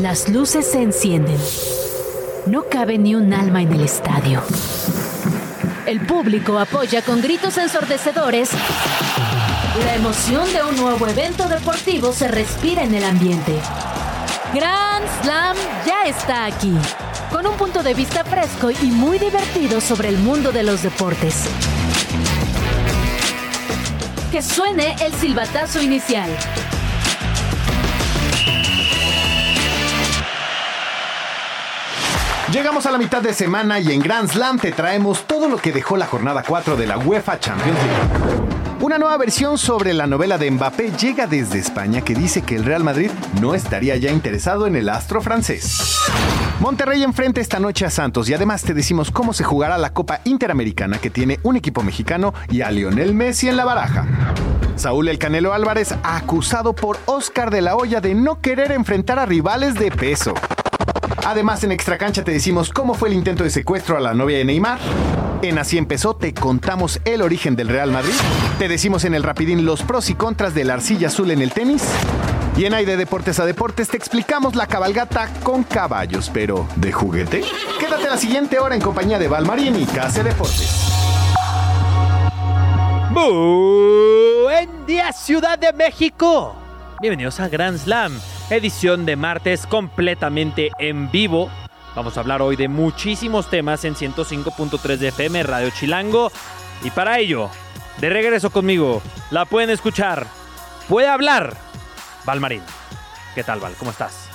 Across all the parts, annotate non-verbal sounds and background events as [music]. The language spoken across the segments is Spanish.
Las luces se encienden. No cabe ni un alma en el estadio. El público apoya con gritos ensordecedores. La emoción de un nuevo evento deportivo se respira en el ambiente. Grand Slam ya está aquí, con un punto de vista fresco y muy divertido sobre el mundo de los deportes. Que suene el silbatazo inicial. Llegamos a la mitad de semana y en Grand Slam te traemos todo lo que dejó la jornada 4 de la UEFA Champions League. Una nueva versión sobre la novela de Mbappé llega desde España que dice que el Real Madrid no estaría ya interesado en el astro francés. Monterrey enfrenta esta noche a Santos y además te decimos cómo se jugará la Copa Interamericana que tiene un equipo mexicano y a Lionel Messi en la baraja. Saúl El Canelo Álvarez acusado por Oscar de la Hoya de no querer enfrentar a rivales de peso. Además, en Extracancha te decimos cómo fue el intento de secuestro a la novia de Neymar. En Así empezó te contamos el origen del Real Madrid. Te decimos en el Rapidín los pros y contras de la arcilla azul en el tenis. Y en de Deportes a Deportes te explicamos la cabalgata con caballos, pero ¿de juguete? Quédate la siguiente hora en compañía de Valmarín y Case Deportes. Buen día, Ciudad de México. Bienvenidos a Grand Slam edición de martes completamente en vivo. Vamos a hablar hoy de muchísimos temas en 105.3 de FM Radio Chilango. Y para ello, de regreso conmigo, la pueden escuchar, puede hablar, Valmarín. ¿Qué tal, Val? ¿Cómo estás?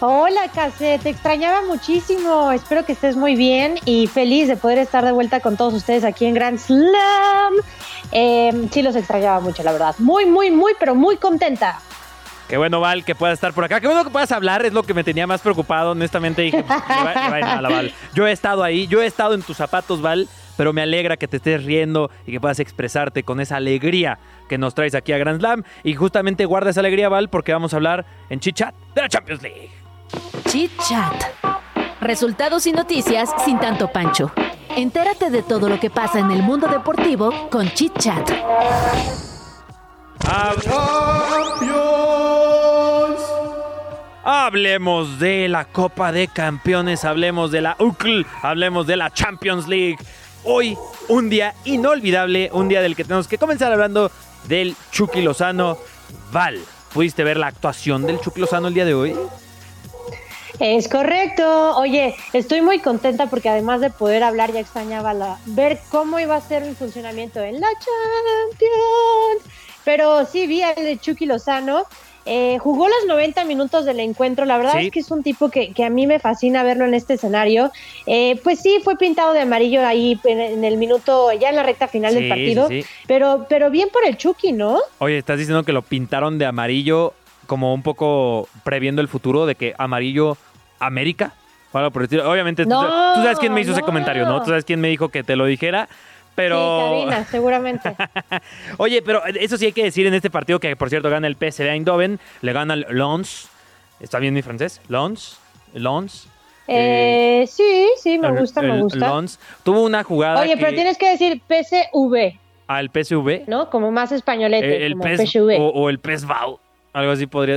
Hola, Case, te extrañaba muchísimo. Espero que estés muy bien y feliz de poder estar de vuelta con todos ustedes aquí en Grand Slam. Eh, sí, los extrañaba mucho, la verdad. Muy, muy, muy, pero muy contenta. Qué bueno, Val, que puedas estar por acá. Qué bueno que puedas hablar, es lo que me tenía más preocupado. Honestamente dije, pues, Val. Yo he estado ahí, yo he estado en tus zapatos, Val, pero me alegra que te estés riendo y que puedas expresarte con esa alegría que nos traes aquí a Grand Slam. Y justamente guarda esa alegría, Val, porque vamos a hablar en Chit Chat de la Champions League. Chit Chat. Resultados y noticias sin tanto pancho. Entérate de todo lo que pasa en el mundo deportivo con Chit Chat. Hablemos de la Copa de Campeones, hablemos de la UCL, hablemos de la Champions League. Hoy, un día inolvidable, un día del que tenemos que comenzar hablando del Chucky Lozano. Val, ¿pudiste ver la actuación del Chucky Lozano el día de hoy? Es correcto. Oye, estoy muy contenta porque además de poder hablar, ya extrañaba la, ver cómo iba a ser el funcionamiento en la Champions. Pero sí vi al de Chucky Lozano. Eh, jugó los 90 minutos del encuentro. La verdad es que es un tipo que, a mí me fascina verlo en este escenario. Eh, pues sí, fue pintado de amarillo ahí en, el minuto, ya en la recta final del partido. Pero, pero bien por el Chucky, ¿no? Oye, estás diciendo que lo pintaron de amarillo como un poco previendo el futuro de que amarillo América. Obviamente, tú, sabes quién me hizo ese comentario, ¿no? Tú sabes quién me dijo que te lo dijera. Pero. Sí, seguramente. [laughs] Oye, pero eso sí hay que decir en este partido que, por cierto, gana el PSV Eindhoven, le gana el Lons. ¿Está bien mi francés? Lons. Lons. Eh, sí, sí, me gusta, me gusta. Lons. Tuvo una jugada. Oye, pero tienes que decir PSV. Ah, el PSV. ¿No? Como más españolete. Eh, el como PSV. O, el PSV. Algo así podría.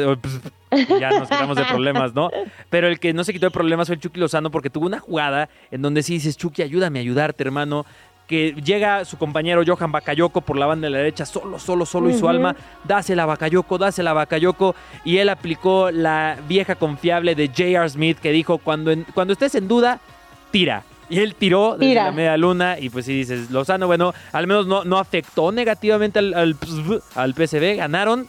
ya nos quitamos de problemas, ¿no? Pero el que no se quitó de problemas fue el Chucky Lozano porque tuvo una jugada en donde sí dices, Chucky, ayúdame a ayudarte, hermano que llega su compañero Johan Bakayoko por la banda de la derecha, solo, solo, solo, y su alma, dásela a Bakayoko, dásela a Bakayoko, y él aplicó la vieja confiable de J.R. Smith que dijo, cuando, cuando estés en duda, tira. Y él tiró desde la media luna y pues si dices, Lozano, bueno, al menos no, no afectó negativamente al, al, PSV, ganaron.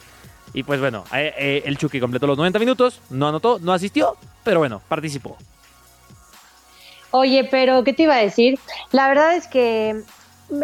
Y pues bueno, eh, eh, el Chucky completó los 90 minutos, no anotó, no asistió, pero bueno, participó. Oye, pero ¿qué te iba a decir? La verdad es que,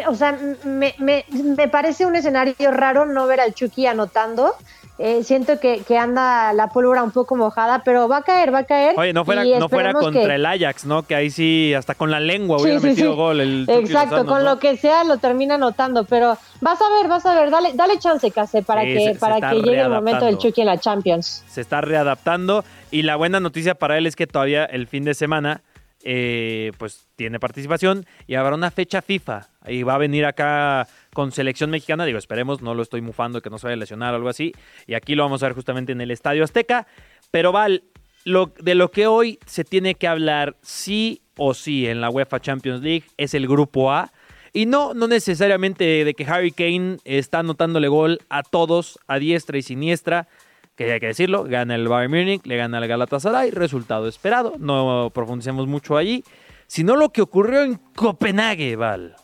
o sea, me, me, me parece un escenario raro no ver al Chucky anotando. Eh, siento que, que, anda la pólvora un poco mojada, pero va a caer, va a caer. Oye, no fuera, no fuera contra el Ajax, ¿no? Que ahí sí, hasta con la lengua hubiera metido gol. El Exacto, con lo que sea lo termina anotando, pero vas a ver, vas a ver, dale, dale chance, Case, para que, para que llegue el momento del Chucky en la Champions. Se está readaptando y la buena noticia para él es que todavía el fin de semana eh, pues tiene participación y habrá una fecha FIFA. Y va a venir acá con selección mexicana, digo, esperemos, no lo estoy mufando que no se vaya a lesionar o algo así, y aquí lo vamos a ver justamente en el Estadio Azteca, pero Val, de lo que hoy se tiene que hablar sí o sí en la UEFA Champions League es el grupo A. Y no, no necesariamente de que Harry Kane está anotándole gol a todos, a diestra y siniestra, que hay que decirlo, gana el Bayern Múnich, le gana el Galatasaray, resultado esperado, no profundicemos mucho allí, sino lo que ocurrió en Copenhague, Val.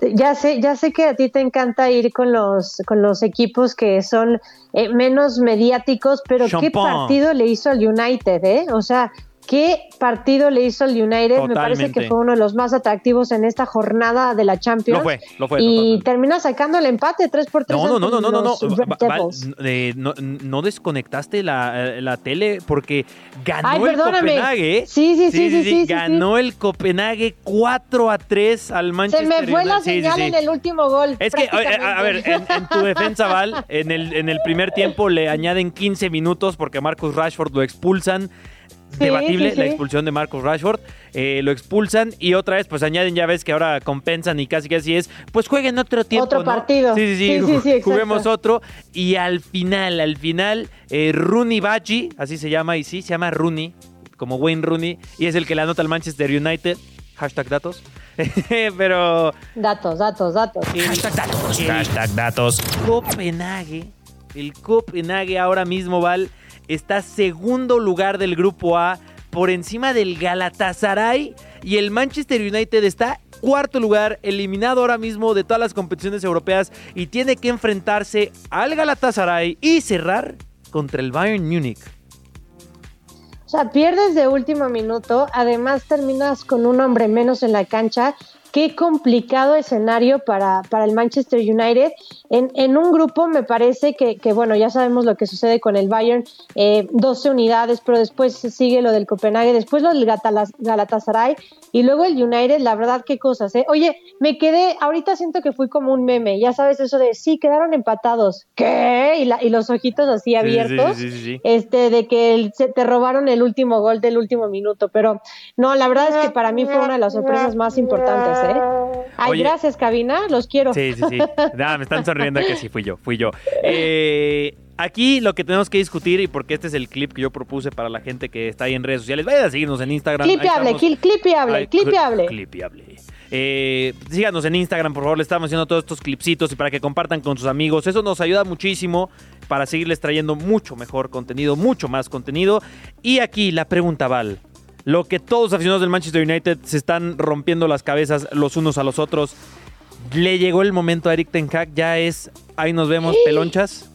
Ya sé, ya sé que a ti te encanta ir con los, con los equipos que son eh, menos mediáticos, pero ¿qué partido le hizo al United, eh? O sea, ¿Qué partido le hizo al United? Me parece que fue uno de los más atractivos en esta jornada de la Champions. Lo fue, lo fue. Y termina sacando el empate 3 por 3. No, no, no, no, no, no. no, desconectaste la, eh, la, tele porque ganó el Copenhague. Sí sí sí, sí, sí, Ganó el Copenhague 4 a 3 al Manchester United. Se me fue la señal en el último gol. Es que, a, ver, en, tu defensa, Val, en el, en el primer tiempo le añaden 15 minutos porque Marcus Rashford lo expulsan debatible la expulsión de Marcus Rashford. Eh, lo expulsan y otra vez, pues añaden, ya ves que ahora compensan y casi casi es, pues jueguen otro tiempo. Otro partido. Sí, sí, sí, juguemos otro. Y al final, al final, eh, Rooney Baji, así se llama, y sí, se llama Rooney, como Wayne Rooney, y es el que le anota al Manchester United. Hashtag datos. [laughs] Pero. Datos, datos, datos. Hashtag datos. Hashtag datos. Copenhague. El Copenhague ahora mismo, Val está segundo lugar del grupo A por encima del Galatasaray y el Manchester United está cuarto lugar, eliminado ahora mismo de todas las competiciones europeas y tiene que enfrentarse al Galatasaray y cerrar contra el Bayern Múnich. O sea, pierdes de último minuto, además terminas con un hombre menos en la cancha qué complicado escenario para, para el Manchester United. En, en, un grupo me parece que, que, bueno, ya sabemos lo que sucede con el Bayern, 12 eh, unidades, pero después sigue lo del Copenhague, después lo del Galatasaray y luego el United, la verdad, qué cosas, ¿eh? Oye, me quedé, ahorita siento que fui como un meme, ya sabes eso de, sí, quedaron empatados, ¿qué? Y, la, y los ojitos así abiertos, este, de que se, te robaron el último gol del último minuto, pero no, la verdad es que para mí fue una de las sorpresas más importantes, ¿eh? Ay, gracias, cabina, los quiero. Sí, sí, sí. [laughs] me están sonriendo que sí fui yo, fui yo. Eh, aquí lo que tenemos que discutir, y porque este es el clip que yo propuse para la gente que está ahí en redes sociales, vayan a seguirnos en Instagram. Clipiable, clipiable, clipiable. Clipiable. Eh, síganos en Instagram, por favor, le estamos haciendo todos estos clipsitos y para que compartan con sus amigos. Eso nos ayuda muchísimo para seguirles trayendo mucho mejor contenido, mucho más contenido. Y aquí la pregunta, Val lo que todos los aficionados del Manchester United se están rompiendo las cabezas los unos a los otros. Le llegó el momento a Eric Ten Hag, ya es, ahí nos vemos, pelonchas.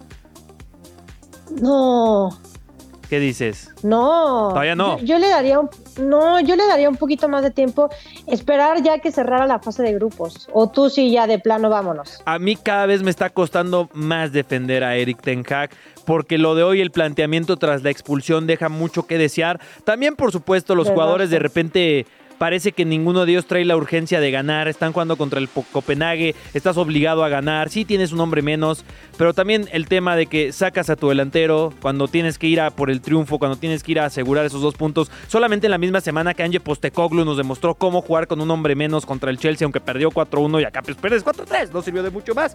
No. ¿Qué dices? No. Todavía no. Yo, le daría un, no, yo le daría un poquito más de tiempo, esperar ya que cerrara la fase de grupos. O tú sí ya de plano vámonos. A mí cada vez me está costando más defender a Eric Ten Hag porque lo de hoy, el planteamiento tras la expulsión deja mucho que desear. También, por supuesto, los jugadores de repente parece que ninguno de ellos trae la urgencia de ganar. Están jugando contra el Copenhague, estás obligado a ganar. Sí tienes un hombre menos, pero también el tema de que sacas a tu delantero cuando tienes que ir a por el triunfo, cuando tienes que ir a asegurar esos dos puntos. Solamente en la misma semana que Ange Postecoglu nos demostró cómo jugar con un hombre menos contra el Chelsea, aunque perdió 4-1 y acá pues pierdes 4-3. No sirvió de mucho más.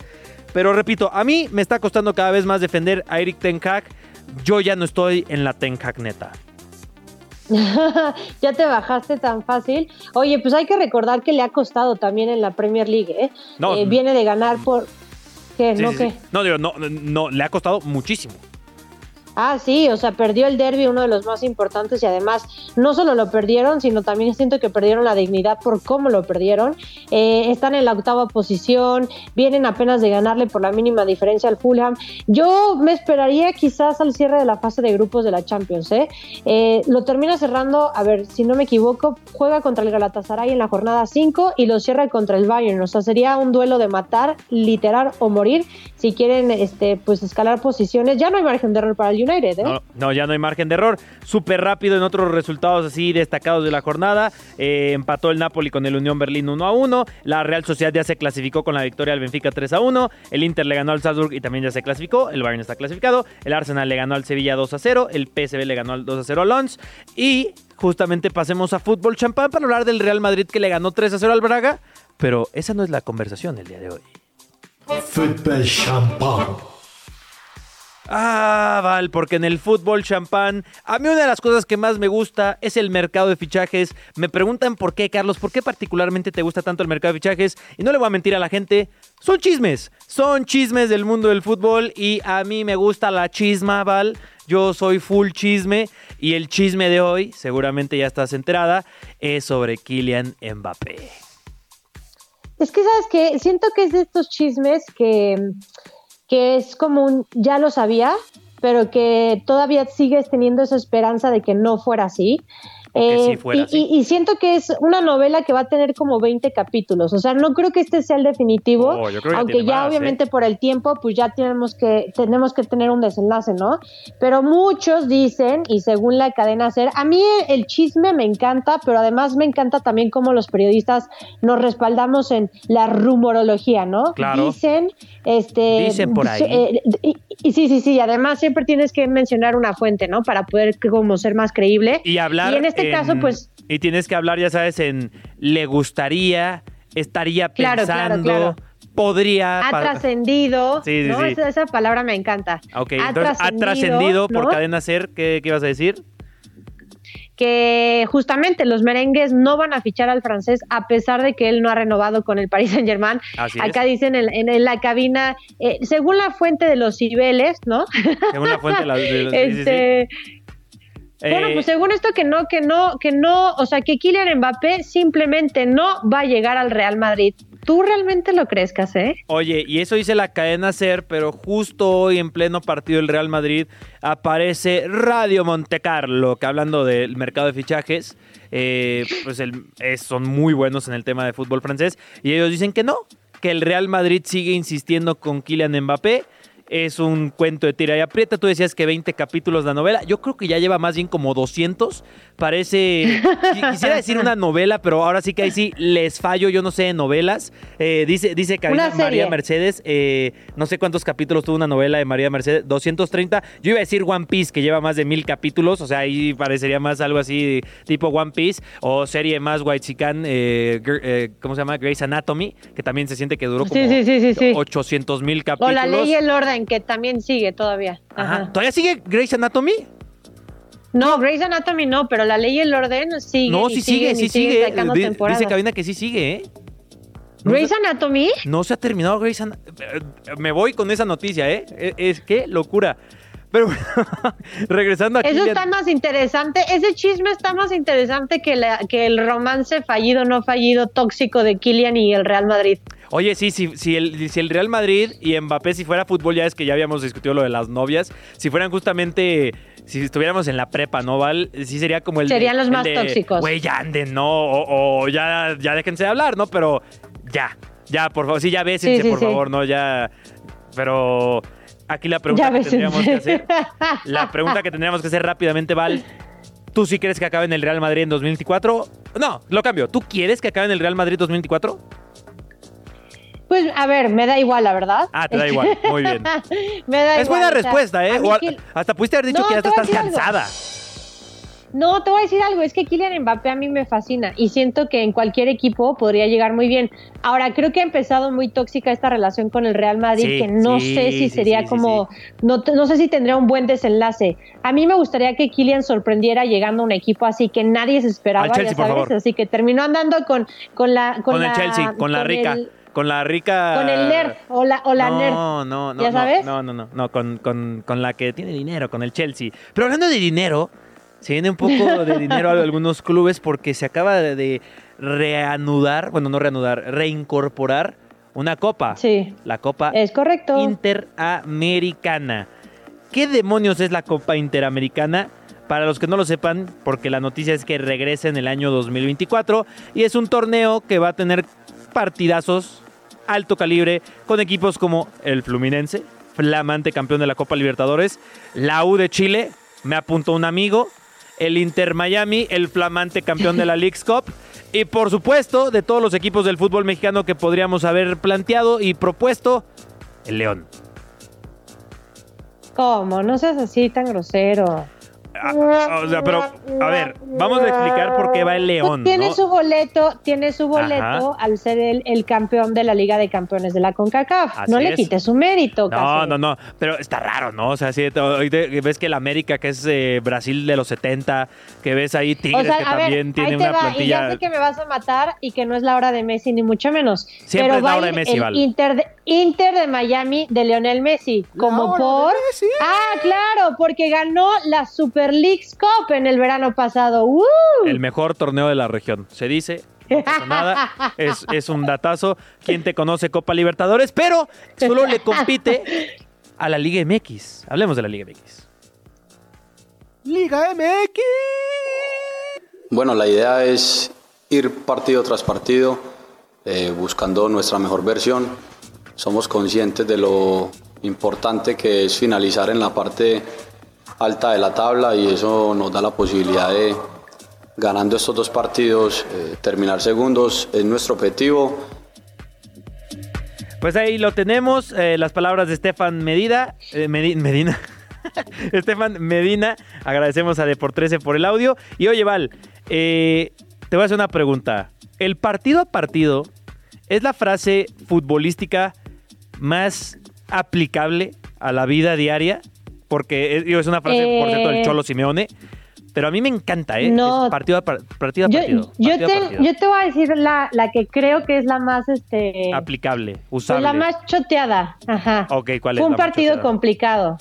Pero repito, a mí me está costando cada vez más defender a Eric Ten Hag. Yo ya no estoy en la Ten Hag neta. [laughs] ya te bajaste tan fácil. Oye, pues hay que recordar que le ha costado también en la Premier League, ¿eh? No, eh, viene de ganar por... ¿Qué? ¿No qué? No, digo, no, no, le ha costado muchísimo. Ah, sí, o sea, perdió el derby, uno de los más importantes, y además no solo lo perdieron, sino también siento que perdieron la dignidad por cómo lo perdieron. Eh, están en la octava posición, vienen apenas de ganarle por la mínima diferencia al Fulham. Yo me esperaría quizás al cierre de la fase de grupos de la Champions, ¿eh? eh lo termina cerrando, a ver, si no me equivoco, juega contra el Galatasaray en la jornada 5 y lo cierra contra el Bayern. O sea, sería un duelo de matar, literar o morir si quieren este, pues escalar posiciones. Ya no hay margen de error para el ¿eh? No, ya no hay margen de error. Súper rápido en otros resultados así destacados de la jornada. Eh, empató el Napoli con el Unión Berlín 1 a 1. La Real Sociedad ya se clasificó con la victoria del Benfica 3 a 1. El Inter le ganó al Salzburg y también ya se clasificó. El Bayern está clasificado. El Arsenal le ganó al Sevilla 2 a 0. El PSV le ganó al 2 a 0 al Lons. Y justamente pasemos a fútbol champán para hablar del Real Madrid que le ganó 3 a 0 al Braga. Pero esa no es la conversación el día de hoy. Fútbol champán. Ah, Val, porque en el fútbol champán, a mí una de las cosas que más me gusta es el mercado de fichajes. Me preguntan por qué, Carlos, por qué particularmente te gusta tanto el mercado de fichajes. Y no le voy a mentir a la gente, son chismes, son chismes del mundo del fútbol y a mí me gusta la chisma, Val. Yo soy full chisme y el chisme de hoy, seguramente ya estás enterada, es sobre Kylian Mbappé. Es que, ¿sabes qué? Siento que es de estos chismes que que es como un ya lo sabía, pero que todavía sigues teniendo esa esperanza de que no fuera así. Eh, y, siento que es una novela que va a tener como 20 capítulos. O sea, no creo que este sea el definitivo, oh, aunque ya obviamente ¿eh? por el tiempo, pues ya tenemos que, tenemos que tener un desenlace, ¿no? Pero muchos dicen, y según la cadena SER, a mí el chisme me encanta, pero además me encanta también cómo los periodistas nos respaldamos en la rumorología, ¿no? Claro. Dicen, este... Dicen por ahí. Eh, y, sí, sí, sí, además siempre tienes que mencionar una fuente, ¿no? Para poder como ser más creíble. Y hablar... Y en este caso, pues... Y tienes que hablar, ya sabes, en le gustaría, estaría pensando... Podría. Ha trascendido. Sí, sí, ¿no? Esa, palabra me encanta. Ok, ha trascendido por cadena ser. ¿Qué, ¿Qué ibas a decir? que justamente los merengues no van a fichar al francés a pesar de que él no ha renovado con el Paris Saint Germain. Acá dicen en, la cabina, eh, según la fuente de los Cibeles, ¿no? Según la fuente de, los este, bueno, pues eh, según esto que no, que no, que no, o sea, que Kylian Mbappé simplemente no va a llegar al Real Madrid. ¿Tú realmente lo crees, Casé? Oye, y eso dice la cadena SER, pero justo hoy en pleno partido del Real Madrid aparece Radio Montecarlo, que hablando del mercado de fichajes, eh, pues son muy buenos en el tema de fútbol francés, y ellos dicen que no, que el Real Madrid sigue insistiendo con Kylian Mbappé es un cuento de tira y aprieta. Tú decías que 20 capítulos la novela. Yo creo que ya lleva más bien como 200. Parece, [laughs] quisiera decir una novela, pero ahora sí que ahí sí les fallo, yo no sé, novelas. Eh, dice dice María Mercedes, eh, no sé cuántos capítulos tuvo una novela de María Mercedes, 230. Yo iba a decir One Piece, que lleva más de mil capítulos, o sea, ahí parecería más algo así tipo One Piece, o serie más White Chican, eh, eh, ¿cómo se llama? Grey's Anatomy, que también se siente que duró como 800 mil capítulos. O La Ley y el Orden, que también sigue todavía. Ajá. ¿Todavía sigue Grey's Anatomy? No, Grey's Anatomy no, pero la ley y el orden sigue. No, sí sigue, sí sigue. Dice Cabina que sí sigue, ¿eh? ¿Grey's Anatomy? No se ha terminado Grey's Anatomy. Me voy con esa noticia, ¿eh? Es, es que locura. Pero bueno, [laughs] regresando aquí. Eso está más interesante. Ese chisme está más interesante que, que el romance fallido, no fallido, tóxico de Kylian y el Real Madrid. Oye, sí, sí, si, el, si el Real Madrid y Mbappé, si fuera fútbol, ya es que ya habíamos discutido lo de las novias, si fueran justamente si estuviéramos en la prepa, ¿no, Val? Sí sería como el Serían los más tóxicos. Güey, ya anden, ¿no? O, ya, ya déjense de hablar, ¿no? Pero ya, ya, por favor. Sí, ya bésense, por favor, ¿no? Ya. Pero aquí la pregunta que tendríamos que hacer. [laughs] La pregunta que tendríamos que hacer rápidamente, Val. ¿Tú sí crees que acabe en el Real Madrid en 2024? No, lo cambio. ¿Tú quieres que acabe en el Real Madrid 2024? Pues a ver, me da igual, la verdad. Ah, te da igual, muy bien. [laughs] me da es buena respuesta, ¿eh? hasta pudiste haber dicho que ya estás cansada. No, te voy a decir algo, es que Kylian Mbappé a mí me fascina y siento que en cualquier equipo podría llegar muy bien. Ahora, creo que ha empezado muy tóxica esta relación con el Real Madrid, que no sé si sería como, no, no sé si tendría un buen desenlace. A mí me gustaría que Kylian sorprendiera llegando a un equipo así que nadie se esperaba, ya sabes, así que terminó andando con, con la... Con, el Chelsea, con la rica. Con la rica. Con el nerd o la, o la no, nerd. No, no, no. ¿Ya sabes? No, no, no. no con, con, con, la que tiene dinero, con el Chelsea. Pero hablando de dinero, se viene un poco de [laughs] dinero a algunos clubes porque se acaba de, reanudar, bueno, no reanudar, reincorporar una copa. Sí. La Copa es correcto. Interamericana. ¿Qué demonios es la Copa Interamericana? Para los que no lo sepan, porque la noticia es que regresa en el año 2024 y es un torneo que va a tener partidazos alto calibre con equipos como el Fluminense, flamante campeón de la Copa Libertadores, la U de Chile, me apuntó un amigo, el Inter Miami, el flamante campeón de la [laughs] League's Cup. Y por supuesto, de todos los equipos del fútbol mexicano que podríamos haber planteado y propuesto, el León. ¿Cómo? No seas así tan grosero. Ah, o sea, pero, a ver, vamos a explicar por qué va el León. Tiene ¿no? su boleto, tiene su boleto Ajá. al ser el, el campeón de la Liga de Campeones de la CONCACAF. Así no le es. quites su mérito, No, no, no, pero está raro, ¿no? O sea, sí, hoy te- ves que el América, que es eh, Brasil de los 70, que ves ahí Tigres, O sea, que a ver, también tiene ahí te una va, y plantilla... ya sé que me vas a matar y que no es la hora de Messi, ni mucho menos. Siempre pero es la hora de Messi, el Val. Inter de, Inter de Miami de Lionel Messi. Como por. Messi. Ah, claro, porque ganó la Super Leagues Cup en el verano pasado. ¡Uh! El mejor torneo de la región. Se dice, no pasa nada, [laughs] es, es un datazo. ¿Quién te conoce Copa Libertadores? Pero solo le compite a la Liga MX. Hablemos de la Liga MX. Liga MX. Bueno, la idea es ir partido tras partido eh, buscando nuestra mejor versión. Somos conscientes de lo importante que es finalizar en la parte alta de la tabla y eso nos da la posibilidad de, ganando estos dos partidos, eh, terminar segundos. Es nuestro objetivo. Pues ahí lo tenemos, eh, las palabras de Estefan Medina. eh, Medi- Medina. [laughs] Estefan Medina, agradecemos a Deport13 por el audio. Y oye, Val, te voy a hacer una pregunta. ¿El partido a partido es la frase futbolística más aplicable a la vida diaria? Porque eh, digo, es una frase, por cierto, del Eh, Cholo Simeone. Pero a mí me encanta, ¿eh? No. Es partido a par- partido. A Yo, partido, yo partido a te, partido. yo te voy a decir la, la que creo que es la más, este, Aplicable, usable. la más choteada. Ajá. Ok, ¿cuál es Fue un la más partido choteada? complicado.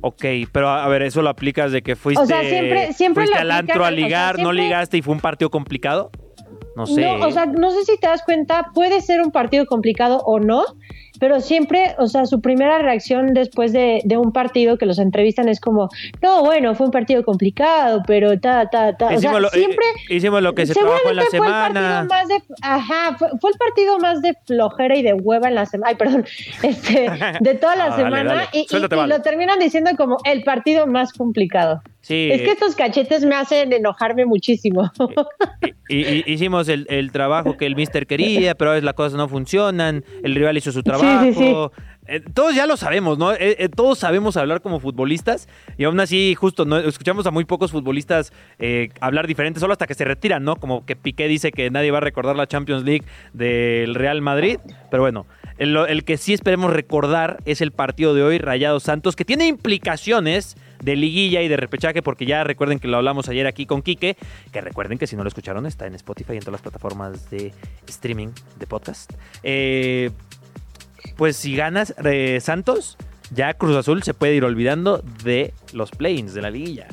Ok, pero a a ver, eso lo aplicas de que fuiste, O sea, siempre- siempre fuiste al antro a o sea, ligar, no siempre- ligaste y fue un partido complicado. No sé. No, o sea, no sé si te das cuenta, puede ser un partido complicado o no, pero siempre, o sea, su primera reacción después de, de un partido que los entrevistan es como, no, bueno, fue un partido complicado, pero ta, ta, ta. O sea, hicimos, lo, siempre... eh, hicimos lo que se trabajó en la fue el semana. partido más de, ajá, fue, fue el partido más de flojera y de hueva en la semana, ay, perdón, [laughs] este, de toda la [laughs] Ah, semana dale. y- lo terminan diciendo como el partido más complicado. Sí, Es que estos cachetes me hacen enojarme muchísimo. y- hicimos el, el trabajo que el mister quería, pero a veces las cosas no funcionan, el rival hizo su trabajo. sí, sí. Eh, todos ya lo sabemos, ¿no? Eh, eh, todos sabemos hablar como futbolistas y aún así, justo, ¿no? escuchamos a muy pocos futbolistas hablar diferente, solo hasta que se retiran, ¿no? Como que Piqué dice que nadie va a recordar la Champions League del Real Madrid, pero bueno, el, el que sí esperemos recordar es el partido de hoy, Rayados Santos, que tiene implicaciones de liguilla y de repechaje, porque ya recuerden que lo hablamos ayer aquí con Quique, que recuerden que si no lo escucharon está en Spotify y en todas las plataformas de streaming de podcast. Eh, pues si ganas eh, Santos, ya Cruz Azul se puede ir olvidando de los play-ins de la liguilla.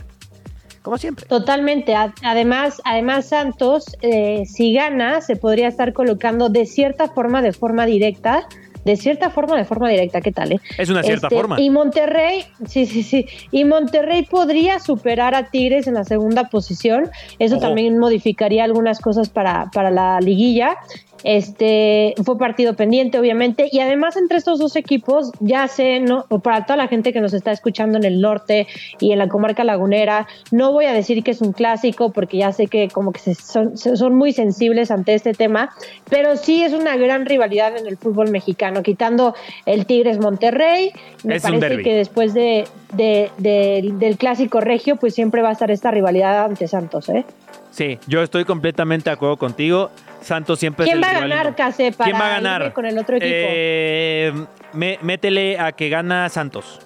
Como siempre. Totalmente. Además, además Santos, eh, si gana, se podría estar colocando de cierta forma, de forma directa. De cierta forma, de forma directa, ¿qué tal? eh? Es una cierta Este, forma. Y Monterrey, sí, sí, sí. Y Monterrey podría superar a Tigres en la segunda posición. Eso Ojo. también modificaría algunas cosas para, para la liguilla. Este fue partido pendiente, obviamente, y además entre estos dos equipos, ya sé, no, o para toda la gente que nos está escuchando en el norte y en la comarca lagunera, no voy a decir que es un clásico, porque ya sé que como que se- son, son muy sensibles ante este tema, pero sí es una gran rivalidad en el fútbol mexicano, quitando el Tigres Monterrey, me Es parece que después de, de- de- del clásico regio, pues siempre va a estar esta rivalidad ante Santos, ¿eh? Sí, yo estoy completamente de acuerdo contigo. Santos siempre ¿Quién es va el a rival ganar, Case, para ¿Quién va a ganar? con el otro equipo? Eh, me- métele a que gana Santos.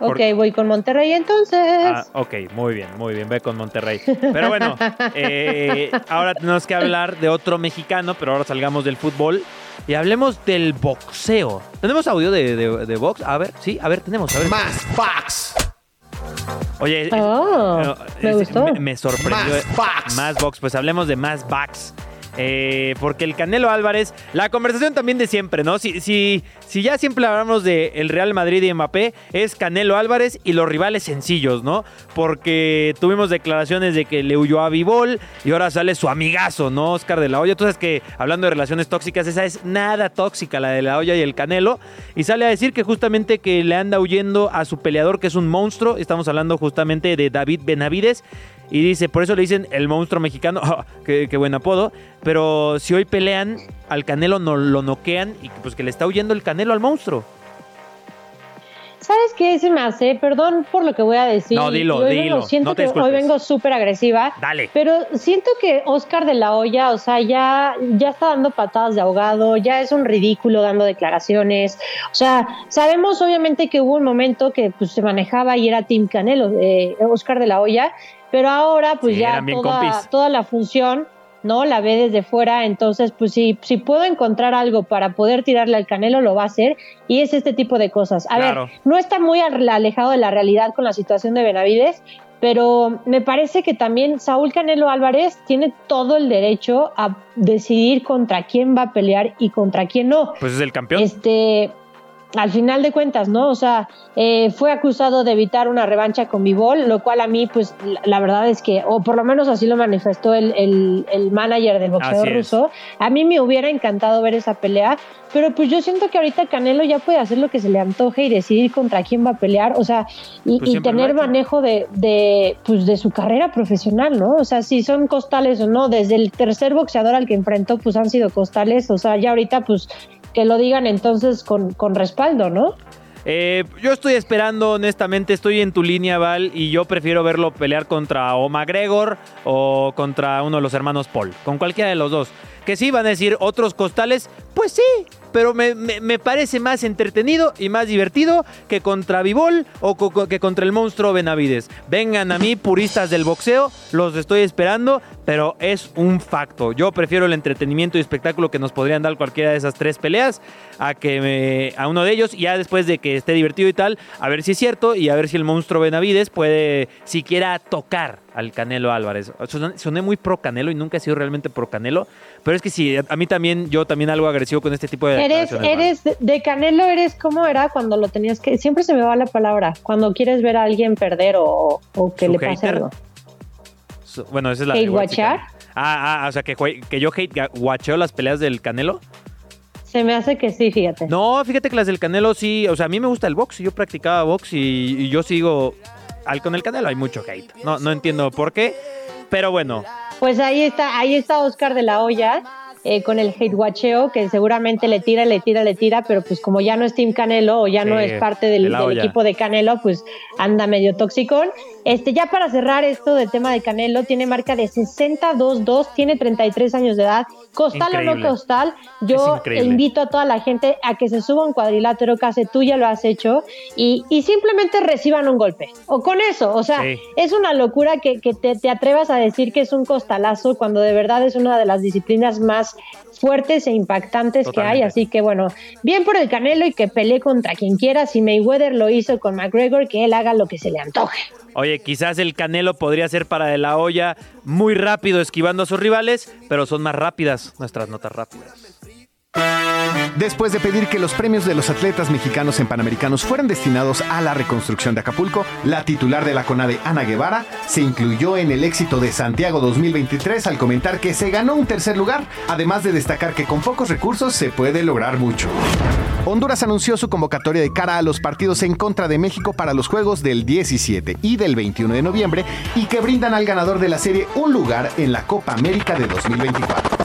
ok, por- voy con Monterrey entonces. Ah, ok, muy bien, muy bien, ve con Monterrey. Pero bueno, [laughs] eh, ahora tenemos que hablar de otro mexicano, pero ahora salgamos del fútbol y hablemos del boxeo. ¿Tenemos audio de, de- de box? A ver, sí, a ver, tenemos, a ver. Más box. Oye, es- Oh, me es- gustó. Me, me sorprendió. Más box. Más box, pues hablemos de más box. Eh, porque el Canelo Álvarez, la conversación también de siempre, ¿no? Si, si, si ya siempre hablamos de el Real Madrid y Mbappé, es Canelo Álvarez y los rivales sencillos, ¿no? Porque tuvimos declaraciones de que le huyó a Vivol y ahora sale su amigazo, ¿no? Oscar de la Hoya. Sabes que hablando de relaciones tóxicas, esa es nada tóxica, la de la Hoya y el Canelo. Y sale a decir que justamente que le anda huyendo a su peleador, que es un monstruo. Estamos hablando justamente de David Benavides. Y dice, por eso le dicen el monstruo mexicano. [laughs] Ah, qué, qué buen apodo. Pero si hoy pelean, al Canelo no lo noquean y pues que le está huyendo el Canelo al monstruo. ¿Sabes qué se me hace? Perdón por lo que voy a decir. No, dilo, hoy dilo, Vengo, siento no te que hoy vengo súper agresiva. Dale. Pero siento que Oscar de la Hoya, o sea, ya, ya está dando patadas de ahogado, ya es un ridículo dando declaraciones. O sea, sabemos obviamente que hubo un momento que pues, se manejaba y era Team Canelo, eh, Oscar de la Hoya, pero ahora pues Sí, ya toda, toda la función ¿no? La ve desde fuera, entonces pues si, si puedo encontrar algo para poder tirarle al Canelo, lo va a hacer y es este tipo de cosas. A Claro. ver, no está muy al- alejado de la realidad con la situación de Benavides, pero me parece que también Saúl Canelo Álvarez tiene todo el derecho a decidir contra quién va a pelear y contra quién no. Pues es el campeón. Este, al final de cuentas, ¿no? O sea, eh, fue acusado de evitar una revancha con Bivol, lo cual a mí, pues, la, la verdad es que, o por lo menos así lo manifestó el, el, el manager del boxeador ruso. A mí me hubiera encantado ver esa pelea, pero pues yo siento que ahorita Canelo ya puede hacer lo que se le antoje y decidir contra quién va a pelear, o sea, y, Pues y tener manejo de, de, pues, de su carrera profesional, ¿no? O sea, si son costales o no, desde el tercer boxeador al que enfrentó, pues han sido costales, o sea, ya ahorita, pues, que lo digan entonces con, con respaldo, ¿no? Eh, yo estoy esperando, honestamente, estoy en tu línea, Val, y yo prefiero verlo pelear contra o McGregor o contra uno de los hermanos Paul, con cualquiera de los dos. Que sí, van a decir otros costales, pues sí, pero me, me- parece más entretenido y más divertido que contra Vivol o que contra el monstruo Benavides. Vengan a mí, puristas del boxeo, los estoy esperando, pero es un facto. Yo prefiero el entretenimiento y espectáculo que nos podrían dar cualquiera de esas tres peleas a que a uno de ellos, y ya después de que esté divertido y tal, a ver si es cierto y a ver si el monstruo Benavides puede siquiera tocar al Canelo Álvarez. Soné, muy pro Canelo y nunca he sido realmente pro Canelo, pero es que sí, a mí también, yo también algo agresivo con este tipo de Eres, eres de- de Canelo, eres como era cuando lo tenías que. Siempre se me va la palabra. Cuando quieres ver a alguien perder o, o que ¿Su le pase algo. Bueno, esa es la ¿Hate watchar? Ah, ah, o sea, que, que yo hate watcheo las peleas del Canelo. Se me hace que sí, fíjate. No, fíjate que las del Canelo sí, o sea, a mí me gusta el box, yo practicaba box y, y yo sigo al con el Canelo hay mucho hate. No, no entiendo por qué, pero bueno, Pues ahí está, ahí está Oscar de la Hoya eh, con el hate watcheo, que seguramente le tira, le tira, le tira, pero pues como ya no es Team Canelo o ya no es parte de del, equipo de Canelo, pues anda medio toxicón. Este, ya para cerrar esto del tema de Canelo, tiene marca de 62-2, tiene 33 años de edad. Costal o no costal, yo invito a toda la gente a que se suba un cuadrilátero, casi tú ya lo has hecho, y, y simplemente reciban un golpe. O con eso, o sea, Sí. es una locura que, que te, te atrevas a decir que es un costalazo cuando de verdad es una de las disciplinas más fuertes e impactantes que hay. Así que bueno, bien por el Canelo y que pelee contra quien quiera. Si Mayweather lo hizo con McGregor, que él haga lo que se le antoje. Oye, quizás el Canelo podría ser para de la olla muy rápido esquivando a sus rivales, pero son más rápidas nuestras notas rápidas. Después de pedir que los premios de los atletas mexicanos en Panamericanos fueran destinados a la reconstrucción de Acapulco, la titular de la CONADE, Ana Guevara, se incluyó en el éxito de Santiago 2023 al comentar que se ganó un tercer lugar, además de destacar que con pocos recursos se puede lograr mucho. Honduras anunció su convocatoria de cara a los partidos en contra de México para los Juegos del 17 y del 21 de noviembre y que brindan al ganador de la serie un lugar en la Copa América de 2024.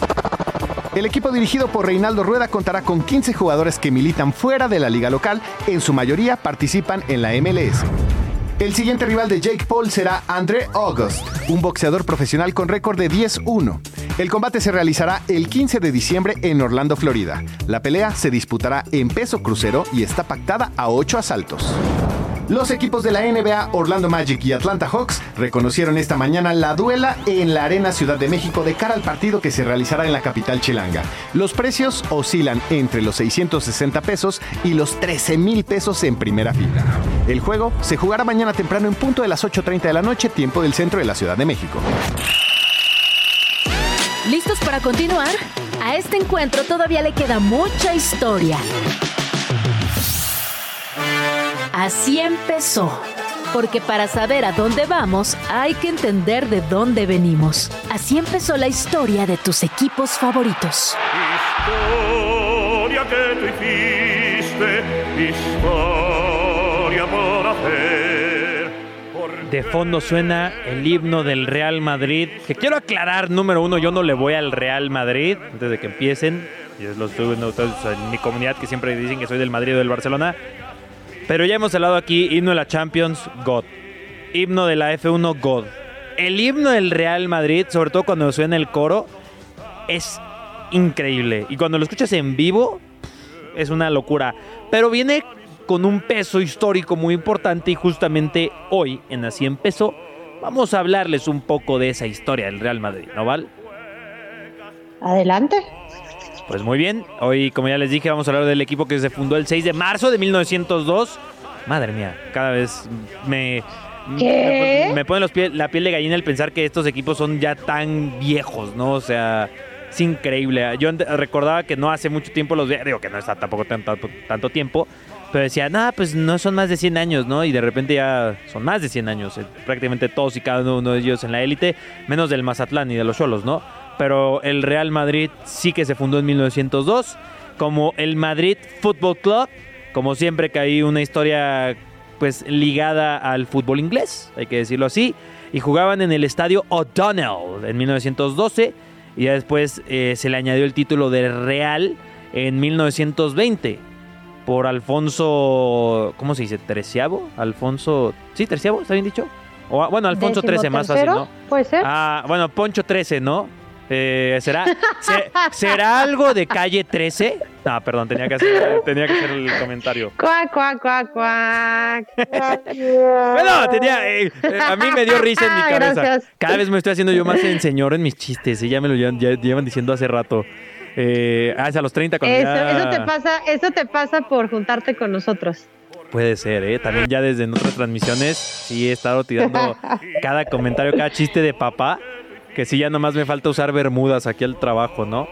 El equipo dirigido por Reinaldo Rueda contará con 15 jugadores que militan fuera de la liga local, en su mayoría participan en la MLS. El siguiente rival de Jake Paul será André August, un boxeador profesional con récord de 10-1. El combate se realizará el 15 de diciembre en Orlando, Florida. La pelea se disputará en peso crucero y está pactada a 8 asaltos. Los equipos de la NBA, Orlando Magic y Atlanta Hawks, reconocieron esta mañana la duela en la Arena Ciudad de México de cara al partido que se realizará en la capital chilanga. Los precios oscilan entre los 660 pesos y los 13 mil pesos en primera fila. El juego se jugará mañana temprano en punto de las 8.30 de la noche, tiempo del centro de la Ciudad de México. ¿Listos para continuar? A este encuentro todavía le queda mucha historia. Así empezó. Porque para saber a dónde vamos hay que entender de dónde venimos. Así empezó la historia de tus equipos favoritos. Historia que tú hiciste, historia por hacer. Por De fondo suena el himno del Real Madrid. Que quiero aclarar, número uno, yo no le voy al Real Madrid antes de que empiecen. Yo lo estoy viendo en mi comunidad que siempre dicen que soy del Madrid o del Barcelona. Pero ya hemos hablado aquí, himno de la Champions, God. Himno de la F1, God. El himno del Real Madrid, sobre todo cuando suena el coro, es increíble. Y cuando lo escuchas en vivo, es una locura. Pero viene con un peso histórico muy importante y justamente hoy, en Así empezó, vamos a hablarles un poco de esa historia del Real Madrid, ¿no, Val? Adelante. Pues muy bien, hoy como ya les dije vamos a hablar del equipo que se fundó el 6 de marzo de 1902. Madre mía, cada vez me... ¿Qué? Me, me pone los pie- la piel de gallina el pensar que estos equipos son ya tan viejos, ¿no? O sea, es increíble. Yo recordaba que no hace mucho tiempo los veía, digo que no está tampoco tan- tanto, tanto tiempo, pero decía, nada, pues no son más de 100 años, ¿no? Y de repente ya son más de 100 años, eh, prácticamente todos y cada uno de ellos en la élite, menos del Mazatlán y de los Cholos, ¿no? Pero el Real Madrid sí que se fundó en 1902 como el Madrid Football Club, como siempre que hay una historia pues ligada al fútbol inglés, hay que decirlo así, y jugaban en el estadio O'Donnell en 1912 y ya después eh, se le añadió el título de Real en 1920 por Alfonso, ¿cómo se dice? ¿Treceavo? Alfonso, ¿sí, treceavo? ¿Está bien dicho? O, bueno, Alfonso XIII, más fácil, ¿no? Puede ser. Ah, bueno, Poncho 13, ¿no? Eh, ¿será, se- ¿Será algo de calle 13? No, perdón, tenía que hacer, tenía que hacer el comentario. Cuac, cuac, cuac, cuac. Bueno, tenía, eh, eh, a mí me dio risa en mi cabeza. Gracias. Cada vez me estoy haciendo yo más en señor en mis chistes, y ya me lo llevan, ya llevan diciendo hace rato. Eh, ah, es a los 30 cuando Eso, ya- eso te pasa, eso te pasa por juntarte con nosotros. Puede ser, ¿eh? También ya desde en otras transmisiones sí he estado tirando [laughs] cada comentario, cada chiste de papá, que sí ya nomás me falta usar bermudas aquí al trabajo, ¿no?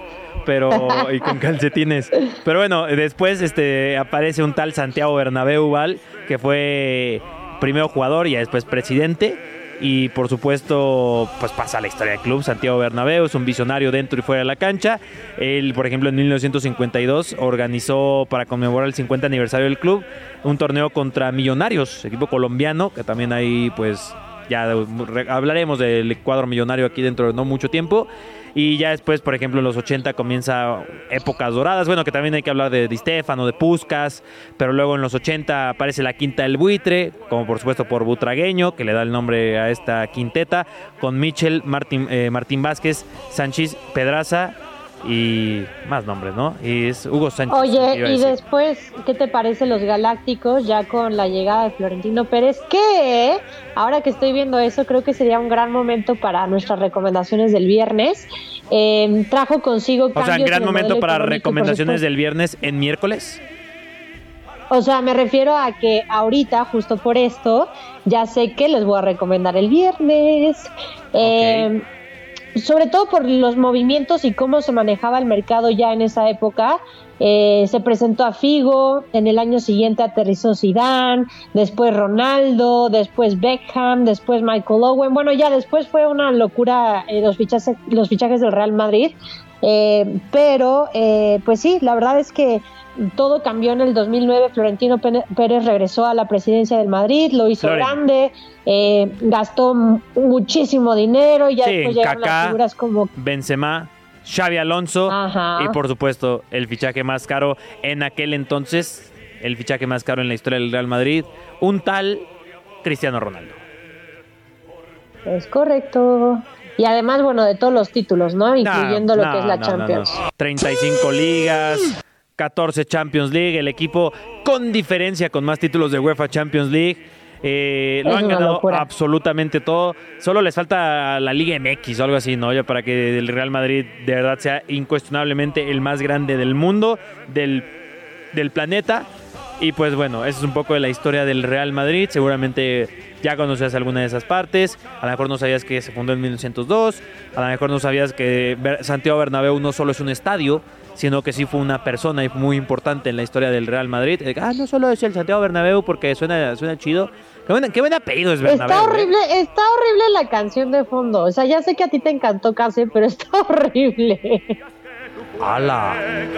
Pero, y con calcetines. Pero bueno, después este, aparece un tal Santiago Bernabéu, Val, que fue primero jugador y después presidente. Y por supuesto, pues pasa a la historia del club. Santiago Bernabéu es un visionario dentro y fuera de la cancha. Él, por ejemplo, en 1952 organizó para conmemorar el 50 aniversario del club un torneo contra Millonarios, equipo colombiano, que también ahí pues ya re- hablaremos del cuadro millonario aquí dentro de no mucho tiempo. Y ya después, por ejemplo, en los 80 comienza épocas doradas. Bueno, que también hay que hablar de Di Stefano, de Puskas. Pero luego en los 80 aparece la quinta del buitre, como por supuesto por Butragueño, que le da el nombre a esta quinteta, con Michel, Martín, eh, Martín Vázquez, Sánchez Pedraza y más nombres, ¿no? Y es Hugo Sánchez. Oye, y después, ¿qué te parece los Galácticos ya con la llegada de Florentino Pérez? Que ahora que estoy viendo eso, creo que sería un gran momento para nuestras recomendaciones del viernes. Eh, trajo consigo O sea, gran momento para recomendaciones del viernes en miércoles. O sea, me refiero a que ahorita, justo por esto, ya sé que les voy a recomendar el viernes. Eh, sobre todo por los movimientos y cómo se manejaba el mercado ya en esa época. Eh, se presentó a Figo, en el año siguiente aterrizó Zidane, después Ronaldo, después Beckham, después Michael Owen. Bueno, ya después fue una locura eh, los, fichajes, los fichajes del Real Madrid. Eh, pero, eh, pues sí, la verdad es que todo cambió en el 2009. Florentino Pérez regresó a la presidencia del Madrid, lo hizo grande, eh, gastó muchísimo dinero y ya Sí, después llegaron Kaká. las figuras como Benzema, Xavi Alonso Ajá. y por supuesto el fichaje más caro en aquel entonces, el fichaje más caro en la historia del Real Madrid, un tal Cristiano Ronaldo. Es correcto. Y además, bueno, de todos los títulos, ¿no? Incluyendo lo No, que es la no, Champions. no. 35 ligas, 14 Champions League, el equipo con diferencia con más títulos de UEFA Champions League. Eh, lo han ganado locura. absolutamente todo. Solo les falta la Liga MX o algo así, ¿no? Ya para que el Real Madrid de verdad sea incuestionablemente el más grande del mundo, del, del planeta. Y pues bueno, eso es un poco de la historia del Real Madrid. Seguramente ya conocías alguna de esas partes. A lo mejor no sabías que se fundó en 1902. A lo mejor no sabías que Santiago Bernabéu no solo es un estadio, sino que sí fue una persona muy importante en la historia del Real Madrid. Eh, Ah, no solo es el Santiago Bernabéu porque suena, suena chido. Qué, buen apellido es Bernabéu. Está ¿eh? horrible, está horrible la canción de fondo. O sea, ya sé que a ti te encantó casi, pero está [laughs] horrible. ¡Hala!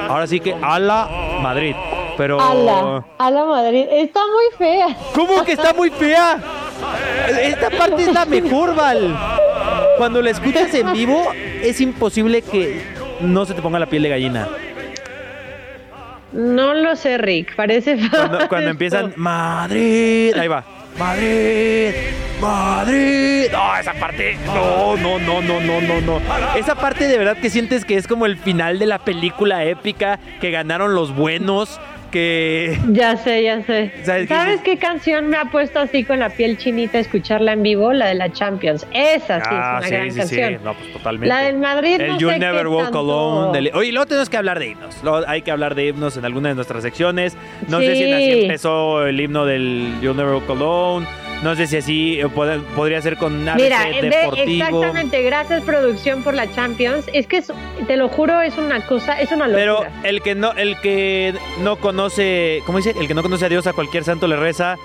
Ahora sí que ¡Hala! Madrid. Pero... Ala, ala Madrid. Está muy fea. ¿Cómo que está muy fea? Esta parte es la mejor, Val. Cuando la escuchas en vivo, es imposible que no se te ponga la piel de gallina. No lo sé, Rick. Parece Cuando, cuando empiezan Madrid, ahí va. Madrid, Madrid. No, esa parte. No, no, no, no, no, no, no. Esa parte de verdad que sientes que es como el final de la película épica que ganaron los buenos. Que. Ya sé, ya sé. [laughs] ¿Sabes ¿Sabes, qué qué, canción me ha puesto así con la piel chinita escucharla en vivo? La de la Champions. Esa sí Ah, es sí, una gran sí, canción. sí. No, pues totalmente. La del Madrid El no You sé Never Walk tanto. Alone. del- Oye, luego tenemos que hablar de himnos. Luego hay que hablar de himnos en alguna de nuestras secciones. No sé si así Sí. empezó el himno del You Never Walk Alone. No sé si así eh, pod- podría ser con ABC Mira, exactamente, gracias producción por la Champions. Es que es- te lo juro, es una cosa, es una Pero locura. el que no, el que no conoce, ¿cómo dice? El que no conoce a Dios a cualquier santo le reza.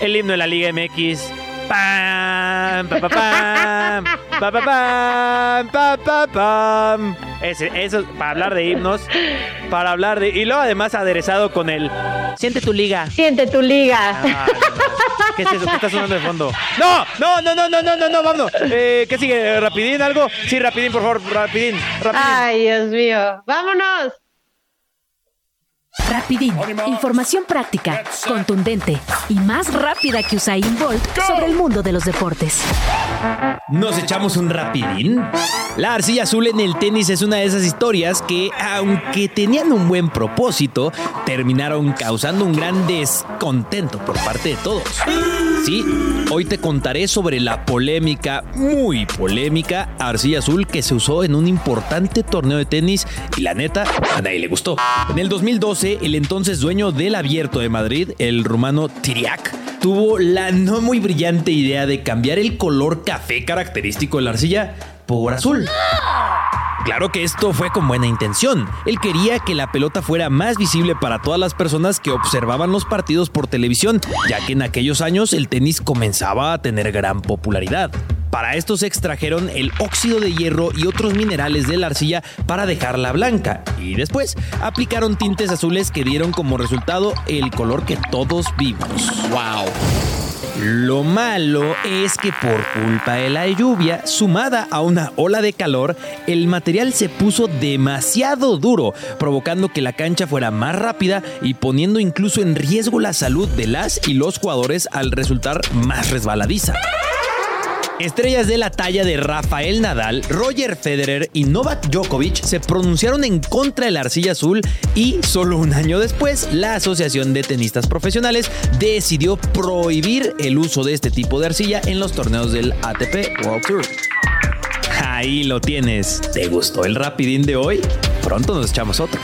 El himno de la Liga MX. Pam, pa, pa, pam, pa, pa, pam, pa, pa, pam. Ese, eso, para hablar de himnos, para hablar de... Y luego además aderezado con el... Siente tu liga. Siente tu liga. No. ¿Qué es eso? ¿Qué está sonando de fondo? ¡No! ¡No, no, no, no, no, no, no! ¡Vámonos! Eh, ¿Qué sigue? ¿Rapidín algo? Sí, rapidín, por favor. Rapidín, rapidín. Ay, Dios mío. Vámonos. Rapidín, información práctica, contundente y más rápida que Usain Bolt sobre el mundo de los deportes. ¿Nos echamos un rapidín? La arcilla azul en el tenis es una de esas historias que, aunque tenían un buen propósito, terminaron causando un gran descontento por parte de todos. Hoy te contaré sobre la polémica, muy polémica, arcilla azul que se usó en un importante torneo de tenis y la neta, a nadie le gustó. En el 2012, el entonces dueño del Abierto de Madrid, el rumano Tiriac, tuvo la no muy brillante idea de cambiar el color café característico de la arcilla por azul. Claro que esto fue con buena intención. Él quería que la pelota fuera más visible para todas las personas que observaban los partidos por televisión, ya que en aquellos años el tenis comenzaba a tener gran popularidad. Para esto se extrajeron el óxido de hierro y otros minerales de la arcilla para dejarla blanca y después aplicaron tintes azules que dieron como resultado el color que todos vimos. ¡Wow! Lo malo es que por culpa de la lluvia, sumada a una ola de calor, el material se puso demasiado duro, provocando que la cancha fuera más rápida y poniendo incluso en riesgo la salud de las y los jugadores al resultar más resbaladiza. Estrellas de la talla de Rafael Nadal, Roger Federer y Novak Djokovic se pronunciaron en contra de la arcilla azul y solo un año después la Asociación de Tenistas Profesionales decidió prohibir el uso de este tipo de arcilla en los torneos del ATP World Tour. Ahí lo tienes. ¿Te gustó el rapidín de hoy? Pronto nos echamos otro.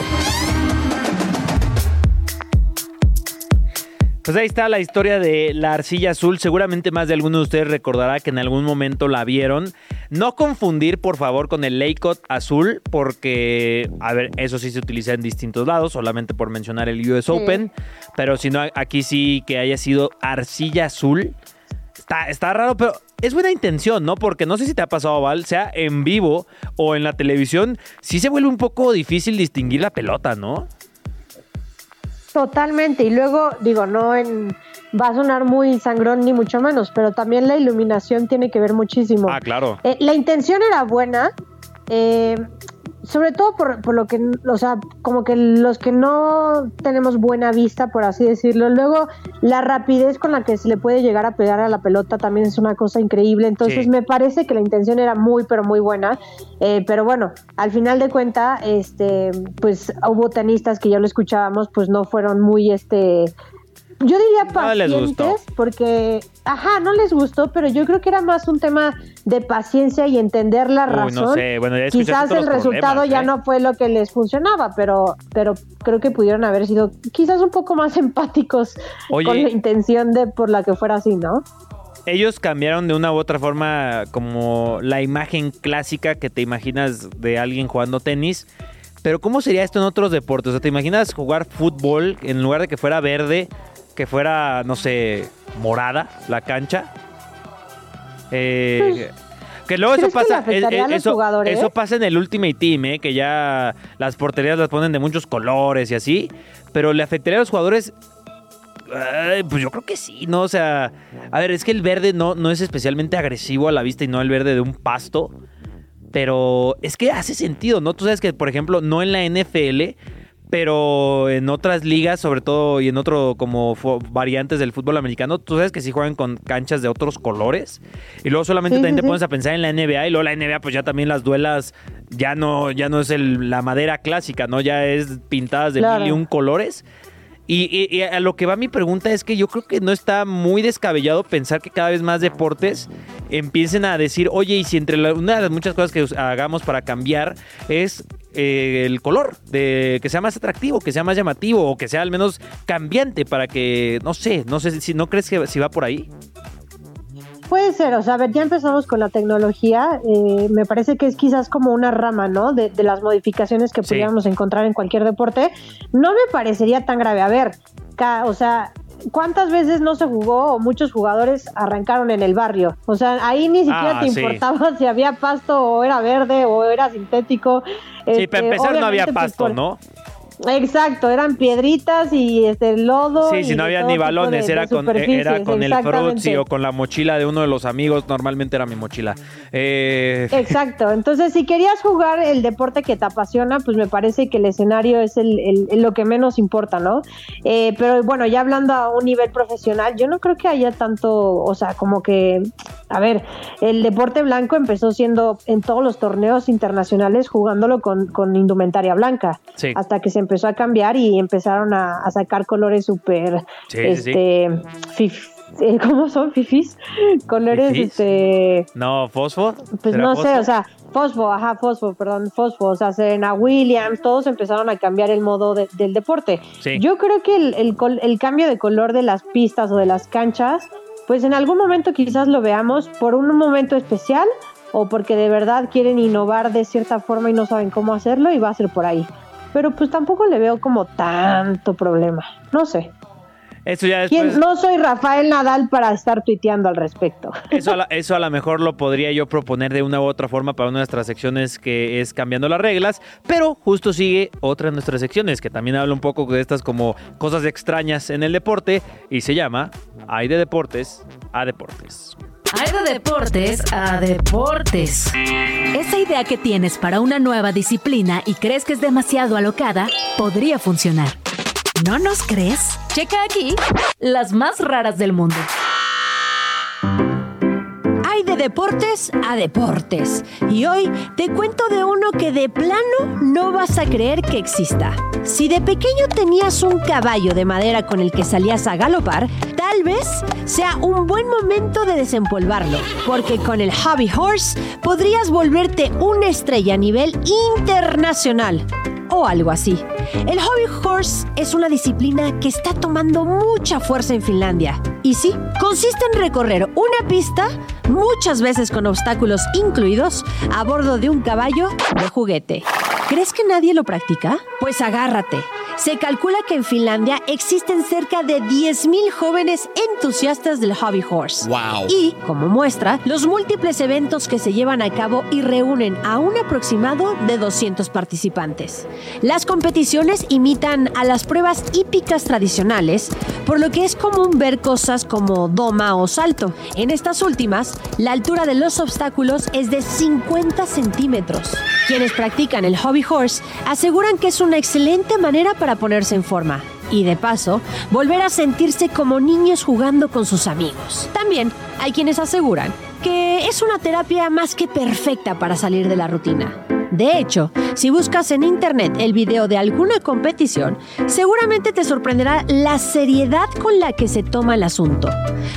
Pues ahí está la historia de la arcilla azul. Seguramente más de alguno de ustedes recordará que en algún momento la vieron. No confundir, por favor, con el Laycott azul, porque, a ver, eso sí se utiliza en distintos lados, solamente por mencionar el US Open. Pero si no, aquí sí que haya sido arcilla azul. Está, está raro, pero es buena intención, ¿no? Porque no sé si te ha pasado, Val, sea en vivo o en la televisión, sí se vuelve un poco difícil distinguir la pelota, ¿no? Totalmente. Y luego, digo, no en. Va a sonar muy sangrón ni mucho menos, pero también la iluminación tiene que ver muchísimo. Ah, claro. Eh, la intención era buena, eh, sobre todo por, por lo que, o sea, como que los que no tenemos buena vista, por así decirlo. Luego, la rapidez con la que se le puede llegar a pegar a la pelota también es una cosa increíble. Entonces, Sí. me parece que la intención era muy, pero muy buena. Eh, pero bueno, al final de cuenta, este, pues hubo tenistas que ya lo escuchábamos, pues no fueron muy, este, yo diría No les pacientes, gustó. porque, ajá, no les gustó, pero yo creo que era más un tema de paciencia y entender la Uy, razón. no sé, bueno, ya escuchaste Quizás el resultado ya ¿eh? no fue lo que les funcionaba, pero, pero creo que pudieron haber sido quizás un poco más [laughs] empáticos Oye. con la intención de por la que fuera así, ¿no? Ellos cambiaron de una u otra forma como la imagen clásica que te imaginas de alguien jugando tenis. Pero ¿cómo sería esto en otros deportes? O sea, ¿te imaginas jugar fútbol en lugar de que fuera verde, que fuera, no sé, morada la cancha? Eh, que luego eso ¿crees que le pasa, eso, pasa en el Ultimate Team, eh, que ya las porterías las ponen de muchos colores y así, pero le afectaría a los jugadores pues yo creo que sí, ¿no? O sea, a ver, es que el verde no, no es especialmente agresivo a la vista y no el verde de un pasto. Pero es que hace sentido, ¿no? Tú sabes que, por ejemplo, no en la NFL, pero en otras ligas, sobre todo y en otro como variantes del fútbol americano, tú sabes que sí juegan con canchas de otros colores y luego solamente Sí, también sí, te pones a pensar en la NBA y luego la NBA pues ya también las duelas ya no ya no es el- la madera clásica, ¿no? Ya es pintadas de Claro. mil y un colores. Y, a lo que va mi pregunta es que yo creo que no está muy descabellado pensar que cada vez más deportes empiecen a decir, oye, y si entre la- una de las muchas cosas que hagamos para cambiar es eh, el color, de que sea más atractivo, que sea más llamativo o que sea al menos cambiante para que, no sé, no sé si no crees que si va por ahí. Puede ser, o sea, a ver, ya empezamos con la tecnología. eh, me parece que es quizás como una rama, ¿no? De, de las modificaciones que Sí. pudiéramos encontrar en cualquier deporte. No me parecería tan grave. A ver, ca- o sea, ¿cuántas veces no se jugó o muchos jugadores arrancaron en el barrio? O sea, ahí ni siquiera Ah, te sí. importaba [laughs] si había pasto o era verde o era sintético. Sí, Este, para empezar no había pues, pasto, por- ¿no? Exacto, eran piedritas y este lodo. Sí, si no había ni balones, de- era, de con, era superficies, con el frutzi o con la mochila de uno de los amigos. Normalmente era mi mochila. Eh, [laughs] Exacto, entonces si querías jugar el deporte que te apasiona, pues me parece que el escenario es el, el- el- lo que menos importa, ¿no? Eh, pero bueno, ya hablando a un nivel profesional, yo no creo que haya tanto, o sea, como que, a ver, el deporte blanco empezó siendo en todos los torneos internacionales jugándolo con, con indumentaria blanca, Sí. hasta que se empezó a cambiar y empezaron a, a sacar colores súper, Sí, sí, sí. este, fif- eh, ¿cómo son? Fifis, colores, ¿Fifís? este... no, fosfo. Pues ¿Será no sé, o sea, Fosfo, ajá, Fosfo, perdón, Fosfo, o sea, Serena Williams, todos empezaron a cambiar el modo de- del deporte. Sí. Yo creo que el, el el cambio de color de las pistas o de las canchas, pues en algún momento quizás lo veamos por un momento especial o porque de verdad quieren innovar de cierta forma y no saben cómo hacerlo y va a ser por ahí. Pero pues tampoco le veo como tanto problema. No sé. Eso ya ¿Quién- después. No soy Rafael Nadal para estar tuiteando al respecto. [laughs] Eso a, la- eso a lo mejor lo podría yo proponer de una u otra forma para una de nuestras secciones que es cambiando las reglas, pero justo sigue otra de nuestras secciones que también habla un poco de estas como cosas extrañas en el deporte y se llama Hay de deportes a deportes. Hay de deportes a deportes. Esa idea que tienes para una nueva disciplina y crees que es demasiado alocada, podría funcionar. ¿No nos crees? Checa aquí las más raras del mundo. Deportes a deportes. Y hoy te cuento de uno que de plano no vas a creer que exista. Si de pequeño tenías un caballo de madera con el que salías a galopar, tal vez sea un buen momento de desempolvarlo, porque con el Hobby Horse podrías volverte una estrella a nivel internacional o algo así. El hobby horse es una disciplina que está tomando mucha fuerza en Finlandia. Y sí, consiste en recorrer una pista, muchas veces con obstáculos incluidos, a bordo de un caballo de juguete. ¿Crees que nadie lo practica? Pues agárrate. Se calcula que en Finlandia existen cerca de 10.000 jóvenes entusiastas del hobby horse. Wow. Y, como muestra, los múltiples eventos que se llevan a cabo y reúnen a un aproximado de 200 participantes. Las competiciones imitan a las pruebas hípicas tradicionales, por lo que es común ver cosas como doma o salto. En estas últimas, la altura de los obstáculos es de 50 centímetros. Quienes practican el hobby horse aseguran que es una excelente manera para ponerse en forma y de paso volver a sentirse como niños jugando con sus amigos. También hay quienes aseguran que es una terapia más que perfecta para salir de la rutina. De hecho, si buscas en internet el video de alguna competición, seguramente te sorprenderá la seriedad con la que se toma el asunto.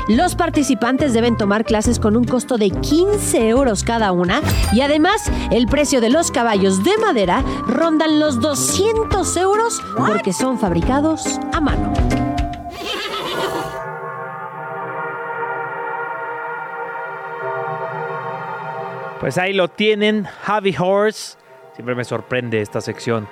Los participantes deben tomar clases con un costo de 15 euros cada una y además el precio de los caballos de madera rondan los 200 euros porque son fabricados a mano. Pues ahí lo tienen, Javi Horse. Siempre me sorprende esta sección.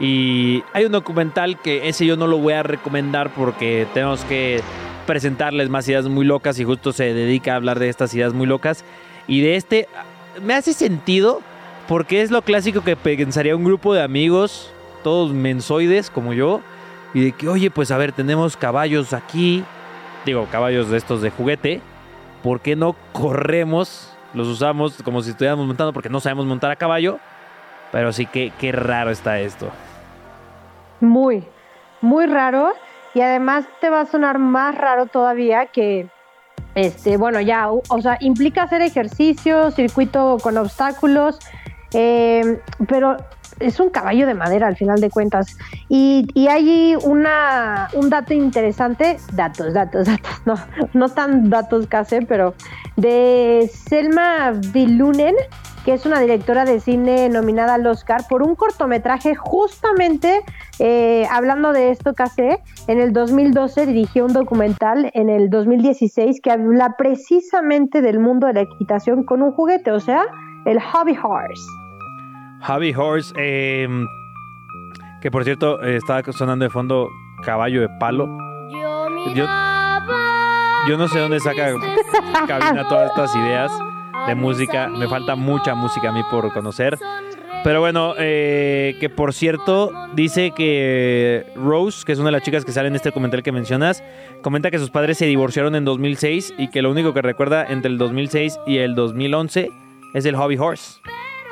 Y hay un documental que ese yo no lo voy a recomendar porque tenemos que presentarles más ideas muy locas y justo se dedica a hablar de estas ideas muy locas. Y de este me hace sentido porque es lo clásico que pensaría un grupo de amigos, todos mensoides como yo, y de que, oye, pues a ver, tenemos caballos aquí, digo, caballos de estos de juguete, ¿por qué no corremos? Los usamos como si estuviéramos montando porque no sabemos montar a caballo. Pero sí, qué, qué raro está esto. Muy, muy raro. Y además te va a sonar más raro todavía que, este, bueno, ya, o o sea, implica hacer ejercicio, circuito con obstáculos, eh, pero es un caballo de madera al final de cuentas. Y, hay una, un dato interesante, datos, datos, [laughs] datos, no, no tan datos casi, pero de Selma Vilunen, que es una directora de cine nominada al Oscar por un cortometraje justamente eh, hablando de esto en el 2012 dirigió un documental en el 2016 que habla precisamente del mundo de la equitación con un juguete, o sea, el hobby horse. Hobby Horse, eh, que por cierto eh, estaba sonando de fondo Caballo de Palo. Yo, yo no sé dónde saca Cabina todas estas ideas de música. Me falta mucha música a mí por conocer. Pero bueno, eh, que por cierto, dice que Rose, que es una de las chicas que sale en este documental que mencionas, comenta que sus padres se divorciaron en 2006 y que lo único que recuerda entre el 2006 y el 2011 es el hobby horse.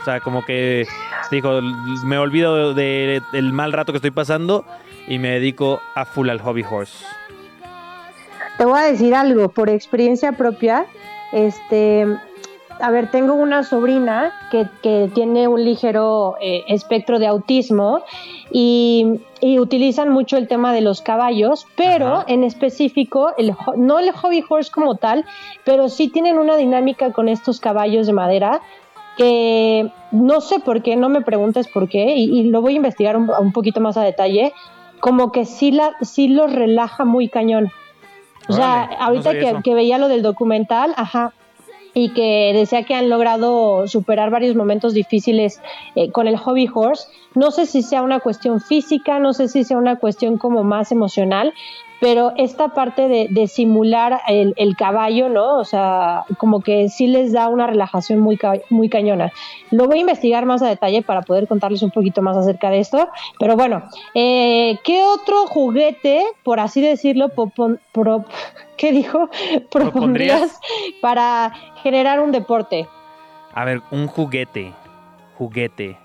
O sea, como que dijo, me olvido de- del mal rato que estoy pasando y me dedico a full al hobby horse. Te voy a decir algo, por experiencia propia, este, a ver, tengo una sobrina que, que tiene un ligero eh, espectro de autismo y, y utilizan mucho el tema de los caballos, pero Ajá. en específico, el, no el hobby horse como tal, pero sí tienen una dinámica con estos caballos de madera que no sé por qué, no me preguntes por qué, y, y lo voy a investigar un, un poquito más a detalle, como que sí, la, sí los relaja muy cañón. O sea, Órale, no ahorita sabía que, que veía lo del documental, ajá, y que decía que han logrado superar varios momentos difíciles eh, con el hobby horse. No sé si sea una cuestión física, no sé si sea una cuestión como más emocional, pero esta parte de, de simular el, el caballo, ¿no? O sea, como que sí les da una relajación muy, ca- muy cañona. Lo voy a investigar más a detalle para poder contarles un poquito más acerca de esto. Pero bueno, eh, ¿qué otro juguete, por así decirlo, pro- [laughs] ¿qué dijo? Propondrías para generar un deporte? A ver, un juguete. Juguete.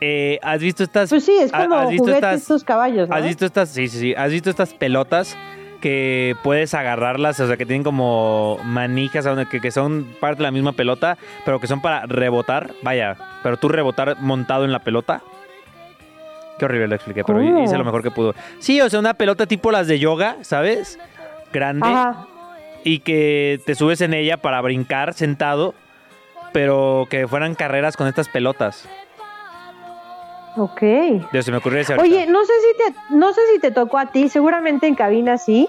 Eh, ¿Has visto estas? Pues sí, es como ¿Has visto estas? estos caballos, ¿no? ¿Has visto estas? Sí, sí, sí. ¿Has visto estas pelotas que puedes agarrarlas? O sea, que tienen como manijas, que, que son parte de la misma pelota, pero que son para rebotar. Vaya, pero tú rebotar montado en la pelota. Qué horrible lo expliqué, pero ¿Cómo? hice lo mejor que pudo. Sí, o sea, una pelota tipo las de yoga, ¿sabes? Grande. Ajá. y que te subes en ella para brincar sentado, pero que fueran carreras con estas pelotas. Ok. Ya se me ocurrió ese. Oye, no sé si te, no sé si te tocó a ti, seguramente en cabina sí,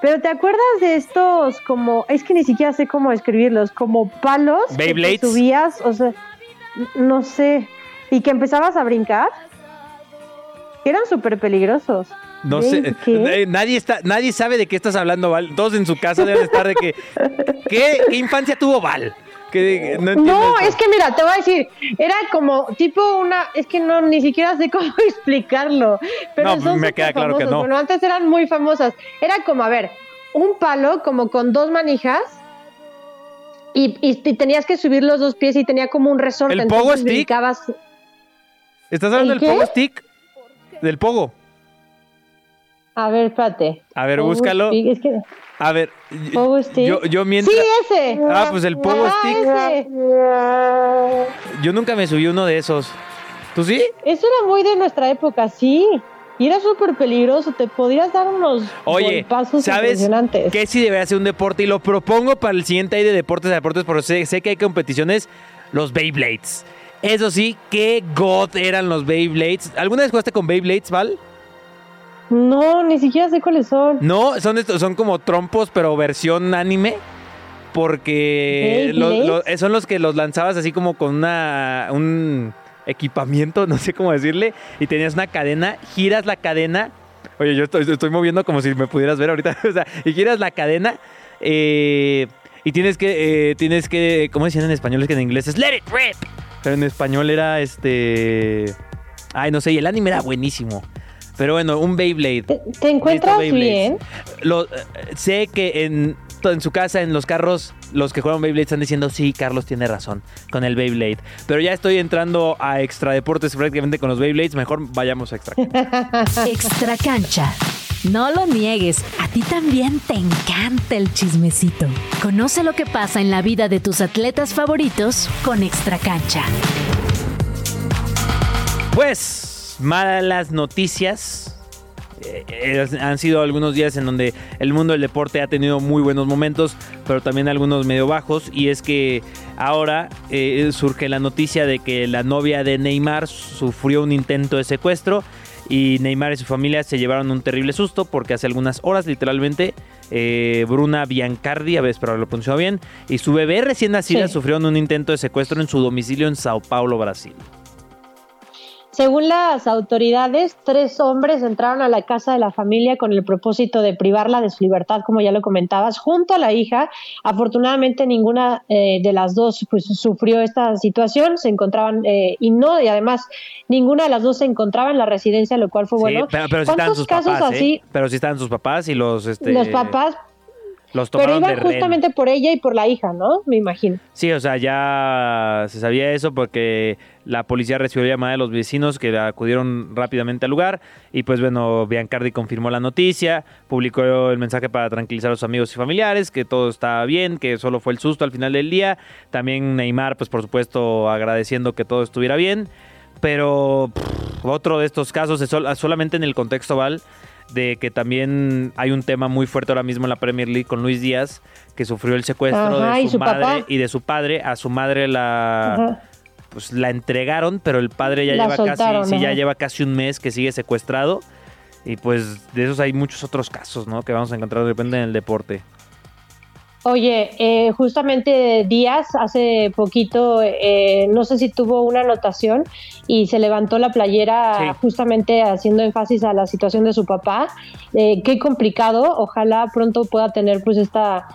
pero ¿te acuerdas de estos como, es que ni siquiera sé cómo escribirlos, como palos que Beyblades. subías, o sea, no sé, y que empezabas a brincar? Eran súper peligrosos. no ¿Ven sé, qué? eh, nadie está, nadie sabe de qué estás hablando, Val. Todos en su casa deben estar de que ¿qué, qué infancia tuvo Val? Que no es que mira, te voy a decir, era como tipo una, es que no, ni siquiera sé [laughs] cómo explicarlo, pero No, son me queda claro que no. Bueno, antes eran muy famosas. Era como, a ver, un palo como con dos manijas y, y- y tenías que subir los dos pies y tenía como un resorte. ¿El pogo stick? ¿Estás hablando ¿El del qué? pogo stick? Del pogo. A ver, espérate. A ver, Pogo búscalo. stick, es que, A ver, pogo stick. yo, yo mientras Sí, ese. Ah, pues el pogo Ajá, stick. ese. Yo nunca me subí uno de esos. ¿Tú sí? Eso era muy de nuestra época, sí. Y era súper peligroso, te podrías dar unos Oye, ¿sabes impresionantes. qué sí debería ser un deporte? Y lo propongo para el siguiente ahí de deportes a deportes, porque sé, sé que hay competiciones, los Beyblades. Eso sí, qué god eran los Beyblades. ¿Alguna vez jugaste con Beyblades, Val? No, ni siquiera sé cuáles son. No, son estos, son como trompos, pero versión anime. Porque eh, son los que los lanzabas así como con una un equipamiento, [laughs] no sé cómo decirle, y tenías una cadena, giras la cadena. Oye, yo estoy, estoy moviendo como si me pudieras ver ahorita. [laughs] O sea, y giras la cadena. eh, y tienes que, eh, tienes que, ¿cómo decían en español? Es que en inglés es let it rip. Pero en español era este. Ay, no sé, y el anime era buenísimo. Pero bueno, un Beyblade. ¿Te, te encuentras bien? Lo, eh, sé que en en su casa, en los carros, los que juegan Beyblade están diciendo, sí, Carlos tiene razón con el Beyblade. Pero ya estoy entrando a extra deportes prácticamente con los Beyblades. Mejor vayamos a extra. [laughs] Extra cancha. No lo niegues, a ti también te encanta el chismecito. Conoce lo que pasa en la vida de tus atletas favoritos con Extra cancha. Pues, malas noticias. Eh, eh, han sido algunos días en donde el mundo del deporte ha tenido muy buenos momentos, pero también algunos medio bajos. Y es que ahora eh, surge la noticia de que la novia de Neymar sufrió un intento de secuestro. Y Neymar y su familia se llevaron un terrible susto porque hace algunas horas, literalmente, eh, Bruna Biancardi, a ver, espero lo pronunció bien, y su bebé recién nacida Sí. sufrieron un intento de secuestro en su domicilio en Sao Paulo, Brasil. Según las autoridades, tres hombres entraron a la casa de la familia con el propósito de privarla de su libertad, como ya lo comentabas, junto a la hija. Afortunadamente, ninguna eh, de las dos pues, sufrió esta situación, se encontraban eh, y no, y además ninguna de las dos se encontraba en la residencia, lo cual fue Sí, bueno. pero, pero sí estaban ¿Cuántos sus casos papás, ¿eh? Pero estaban sus papás y los, este, Los papás, los pero de iban justamente por ella y por la hija, ¿no? Me imagino. Sí, o sea, ya se sabía eso porque la policía recibió llamada de los vecinos que acudieron rápidamente al lugar y pues bueno, Biancardi confirmó la noticia, publicó el mensaje para tranquilizar a sus amigos y familiares, que todo está bien, que solo fue el susto al final del día. También Neymar, pues por supuesto, agradeciendo que todo estuviera bien. Pero pff, otro de estos casos es sol- solamente en el contexto, Val, de que también hay un tema muy fuerte ahora mismo en la Premier League con Luis Díaz, que sufrió el secuestro Ajá, de su, su madre papá. y de su padre. A su madre la Ajá. Pues la entregaron, pero el padre ya La lleva soltaron, casi, sí, ya lleva casi un mes que sigue secuestrado. Y pues de esos hay muchos otros casos, ¿no? Que vamos a encontrar de repente en el deporte. Oye, eh, justamente Díaz hace poquito, eh, no sé si tuvo una anotación y se levantó la playera Sí. justamente haciendo énfasis a la situación de su papá. Eh, qué complicado, ojalá pronto pueda tener pues esta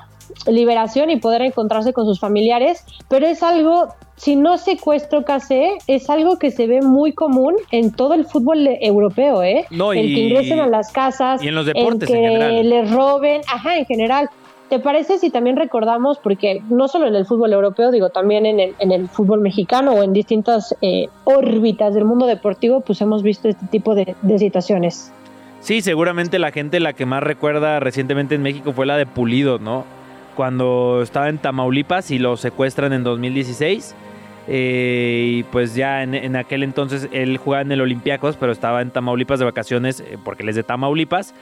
liberación y poder encontrarse con sus familiares, pero es algo, si no secuestro casé, es algo que se ve muy común en todo el fútbol europeo, ¿eh? No, el y- que ingresen a las casas, y en los deportes en que general. les roben, ajá, en general. ¿Te parece si también recordamos, porque no solo en el fútbol europeo, digo, también en el, en el fútbol mexicano o en distintas eh, órbitas del mundo deportivo, pues hemos visto este tipo de, de situaciones? Sí, seguramente la gente la que más recuerda recientemente en México fue la de Pulido, ¿no? Cuando estaba en Tamaulipas y lo secuestran en 2016. eh, y pues ya en, en aquel entonces él jugaba en el Olympiacos, pero estaba en Tamaulipas de vacaciones eh, porque él es de Tamaulipas.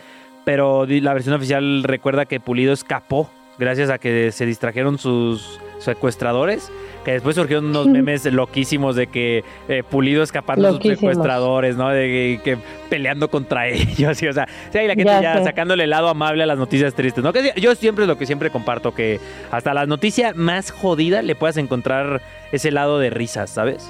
Pero la versión oficial recuerda que Pulido escapó gracias a que se distrajeron sus secuestradradores. Que después surgieron unos memes loquísimos de que eh, Pulido escapando de sus secuestradores, ¿no? De que, que peleando contra [laughs] ellos. Y, o sea, sí, hay la gente ya, Ya sacándole el lado amable a las noticias tristes, ¿no? Que yo siempre es lo que siempre comparto, que hasta la noticia más jodida le puedas encontrar ese lado de risas, ¿sabes?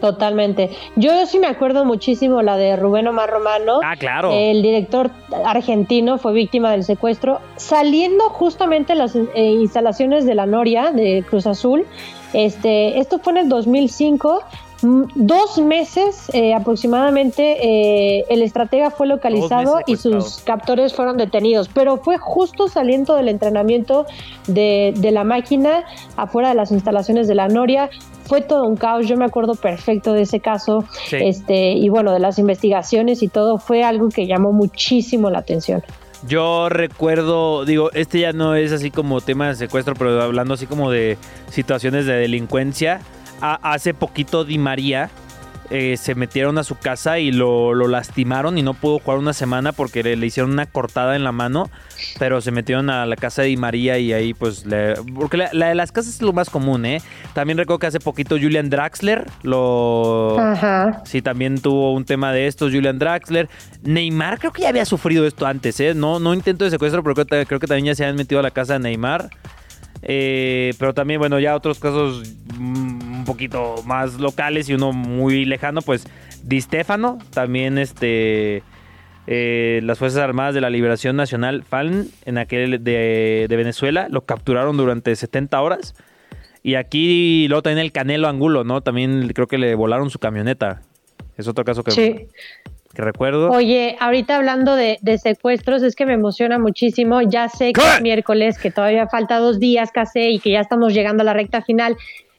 Totalmente. Yo sí me acuerdo muchísimo la de Rubén Omar Romano. Ah, claro. El director argentino fue víctima del secuestro, saliendo justamente las eh, instalaciones de la Noria de Cruz Azul. Este, esto fue en el 2005. Mm, Dos meses eh, aproximadamente eh, el estratega fue localizado y sus captores fueron detenidos, pero fue justo saliendo del entrenamiento de, de la máquina afuera de las instalaciones de la Noria. Fue todo un caos, yo me acuerdo perfecto de ese caso Sí. este y bueno de las investigaciones y todo fue algo que llamó muchísimo la atención Yo recuerdo, digo, este ya no es así como tema de secuestro, pero hablando así como de situaciones de delincuencia. A- hace poquito Di María eh, se metieron a su casa y lo, lo lastimaron y no pudo jugar una semana porque le, le hicieron una cortada en la mano, pero se metieron a la casa de Di María y ahí pues le... Porque la, la de las casas es lo más común, ¿eh? También recuerdo que hace poquito Julian Draxler lo... ajá Sí, también tuvo un tema de estos, Julian Draxler. Neymar creo que ya había sufrido esto antes, ¿eh? No, no intento de secuestro, pero creo, creo que también ya se han metido a la casa de Neymar. Eh, pero también, bueno, ya otros casos mm, un poquito más locales y uno muy lejano, pues Di Stefano, también este... eh, las Fuerzas Armadas de la Liberación Nacional, FALN, en aquel de, de Venezuela, lo capturaron durante 70 horas. Y aquí luego también el Canelo Angulo, ¿no? También creo que le volaron su camioneta. Es otro caso que sí que recuerdo. Oye, ahorita hablando de, de secuestros, es que me emociona muchísimo. Ya sé que es miércoles, que todavía falta dos días casi y que ya estamos llegando a la recta final.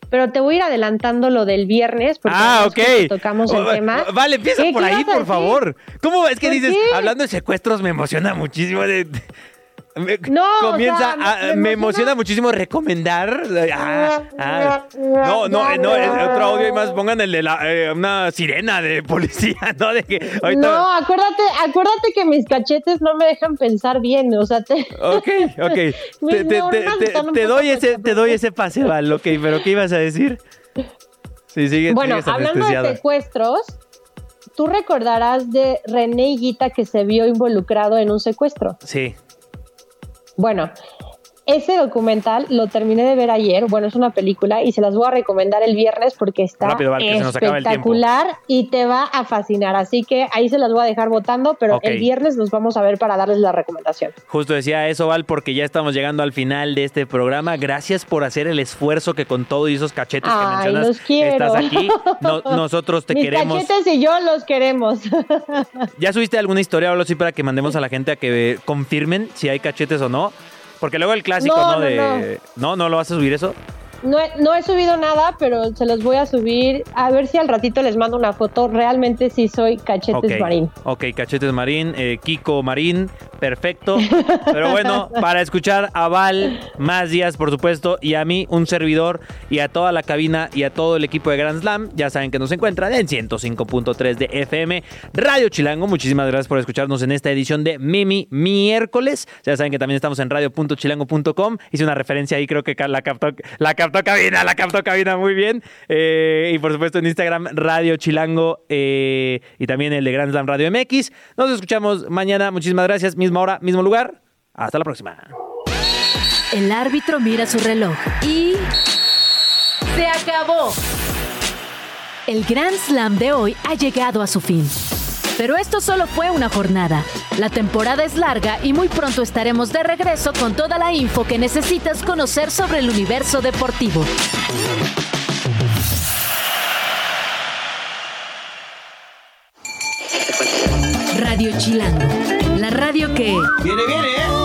Pero te voy a ir adelantando lo del viernes, porque Ah, además ok. justo tocamos el Oh, tema. Vale, empieza por ¿Qué ahí, por favor. ¿Cómo es que ¿Por dices, hablando de secuestros, me emociona muchísimo de... me- No, o comienza, sea, a- me- emociona muchísimo recomendar. Ah, ah. No, no, eh, no, eh, otro audio y más pongan el de la, eh, una sirena de policía, [laughs] ¿no? De que ahorita- No, acuérdate, acuérdate que mis cachetes no me dejan pensar bien, o sea, te... Ok, ok. [laughs] Te, te- te- doy ese, te doy ese pase, Val, ok, pero ¿qué ibas a decir? Sí, sigue, Bueno, hablando de secuestros, tú recordarás de René Higuita que se vio involucrado en un secuestro. Sí. Bueno, ese documental lo terminé de ver ayer. Bueno, es una película y se las voy a recomendar el viernes porque está Rápido, Val, que espectacular y te va a fascinar. Así que ahí se las voy a dejar votando, pero el viernes nos vamos a ver para darles la recomendación. Justo decía eso, Val, porque ya estamos llegando al final de este programa. Gracias por hacer el esfuerzo que con todo y esos cachetes que Ay, mencionas los quiero. estás aquí. No- nosotros te Mis queremos. cachetes y yo los queremos. ¿Ya subiste alguna historia o algo así para que mandemos a la gente a que eh, confirmen si hay cachetes o no? Porque luego el clásico, No, ¿no? no, de... no, no lo vas a subir eso. No he, no he subido nada, pero se los voy a subir. A ver si al ratito les mando una foto. Realmente sí soy cachetes marín. Ok, Cachetes Marín, eh, Kiko Marín, perfecto. [laughs] Pero bueno, para escuchar a Val, más días, por supuesto, y a mí, un servidor, y a toda la cabina y a todo el equipo de Grand Slam, ya saben que nos encuentran en 105.3 de FM Radio Chilango. Muchísimas gracias por escucharnos en esta edición de Mimi Miércoles. Ya saben que también estamos en radio.chilango.com. Hice una referencia ahí, creo que la captó, la captó cabina, la captó cabina muy bien. Eh, y por supuesto en Instagram, Radio Chilango eh, y también el de Grand Slam Radio MX. Nos escuchamos mañana. Muchísimas gracias. Misma hora, mismo lugar. Hasta la próxima. El árbitro mira su reloj y... ¡Se acabó! El Grand Slam de hoy ha llegado a su fin. Pero esto solo fue una jornada. La temporada es larga y muy pronto estaremos de regreso con toda la info que necesitas conocer sobre el universo deportivo. Radio Chilango, la radio que... Viene, viene, ¿eh?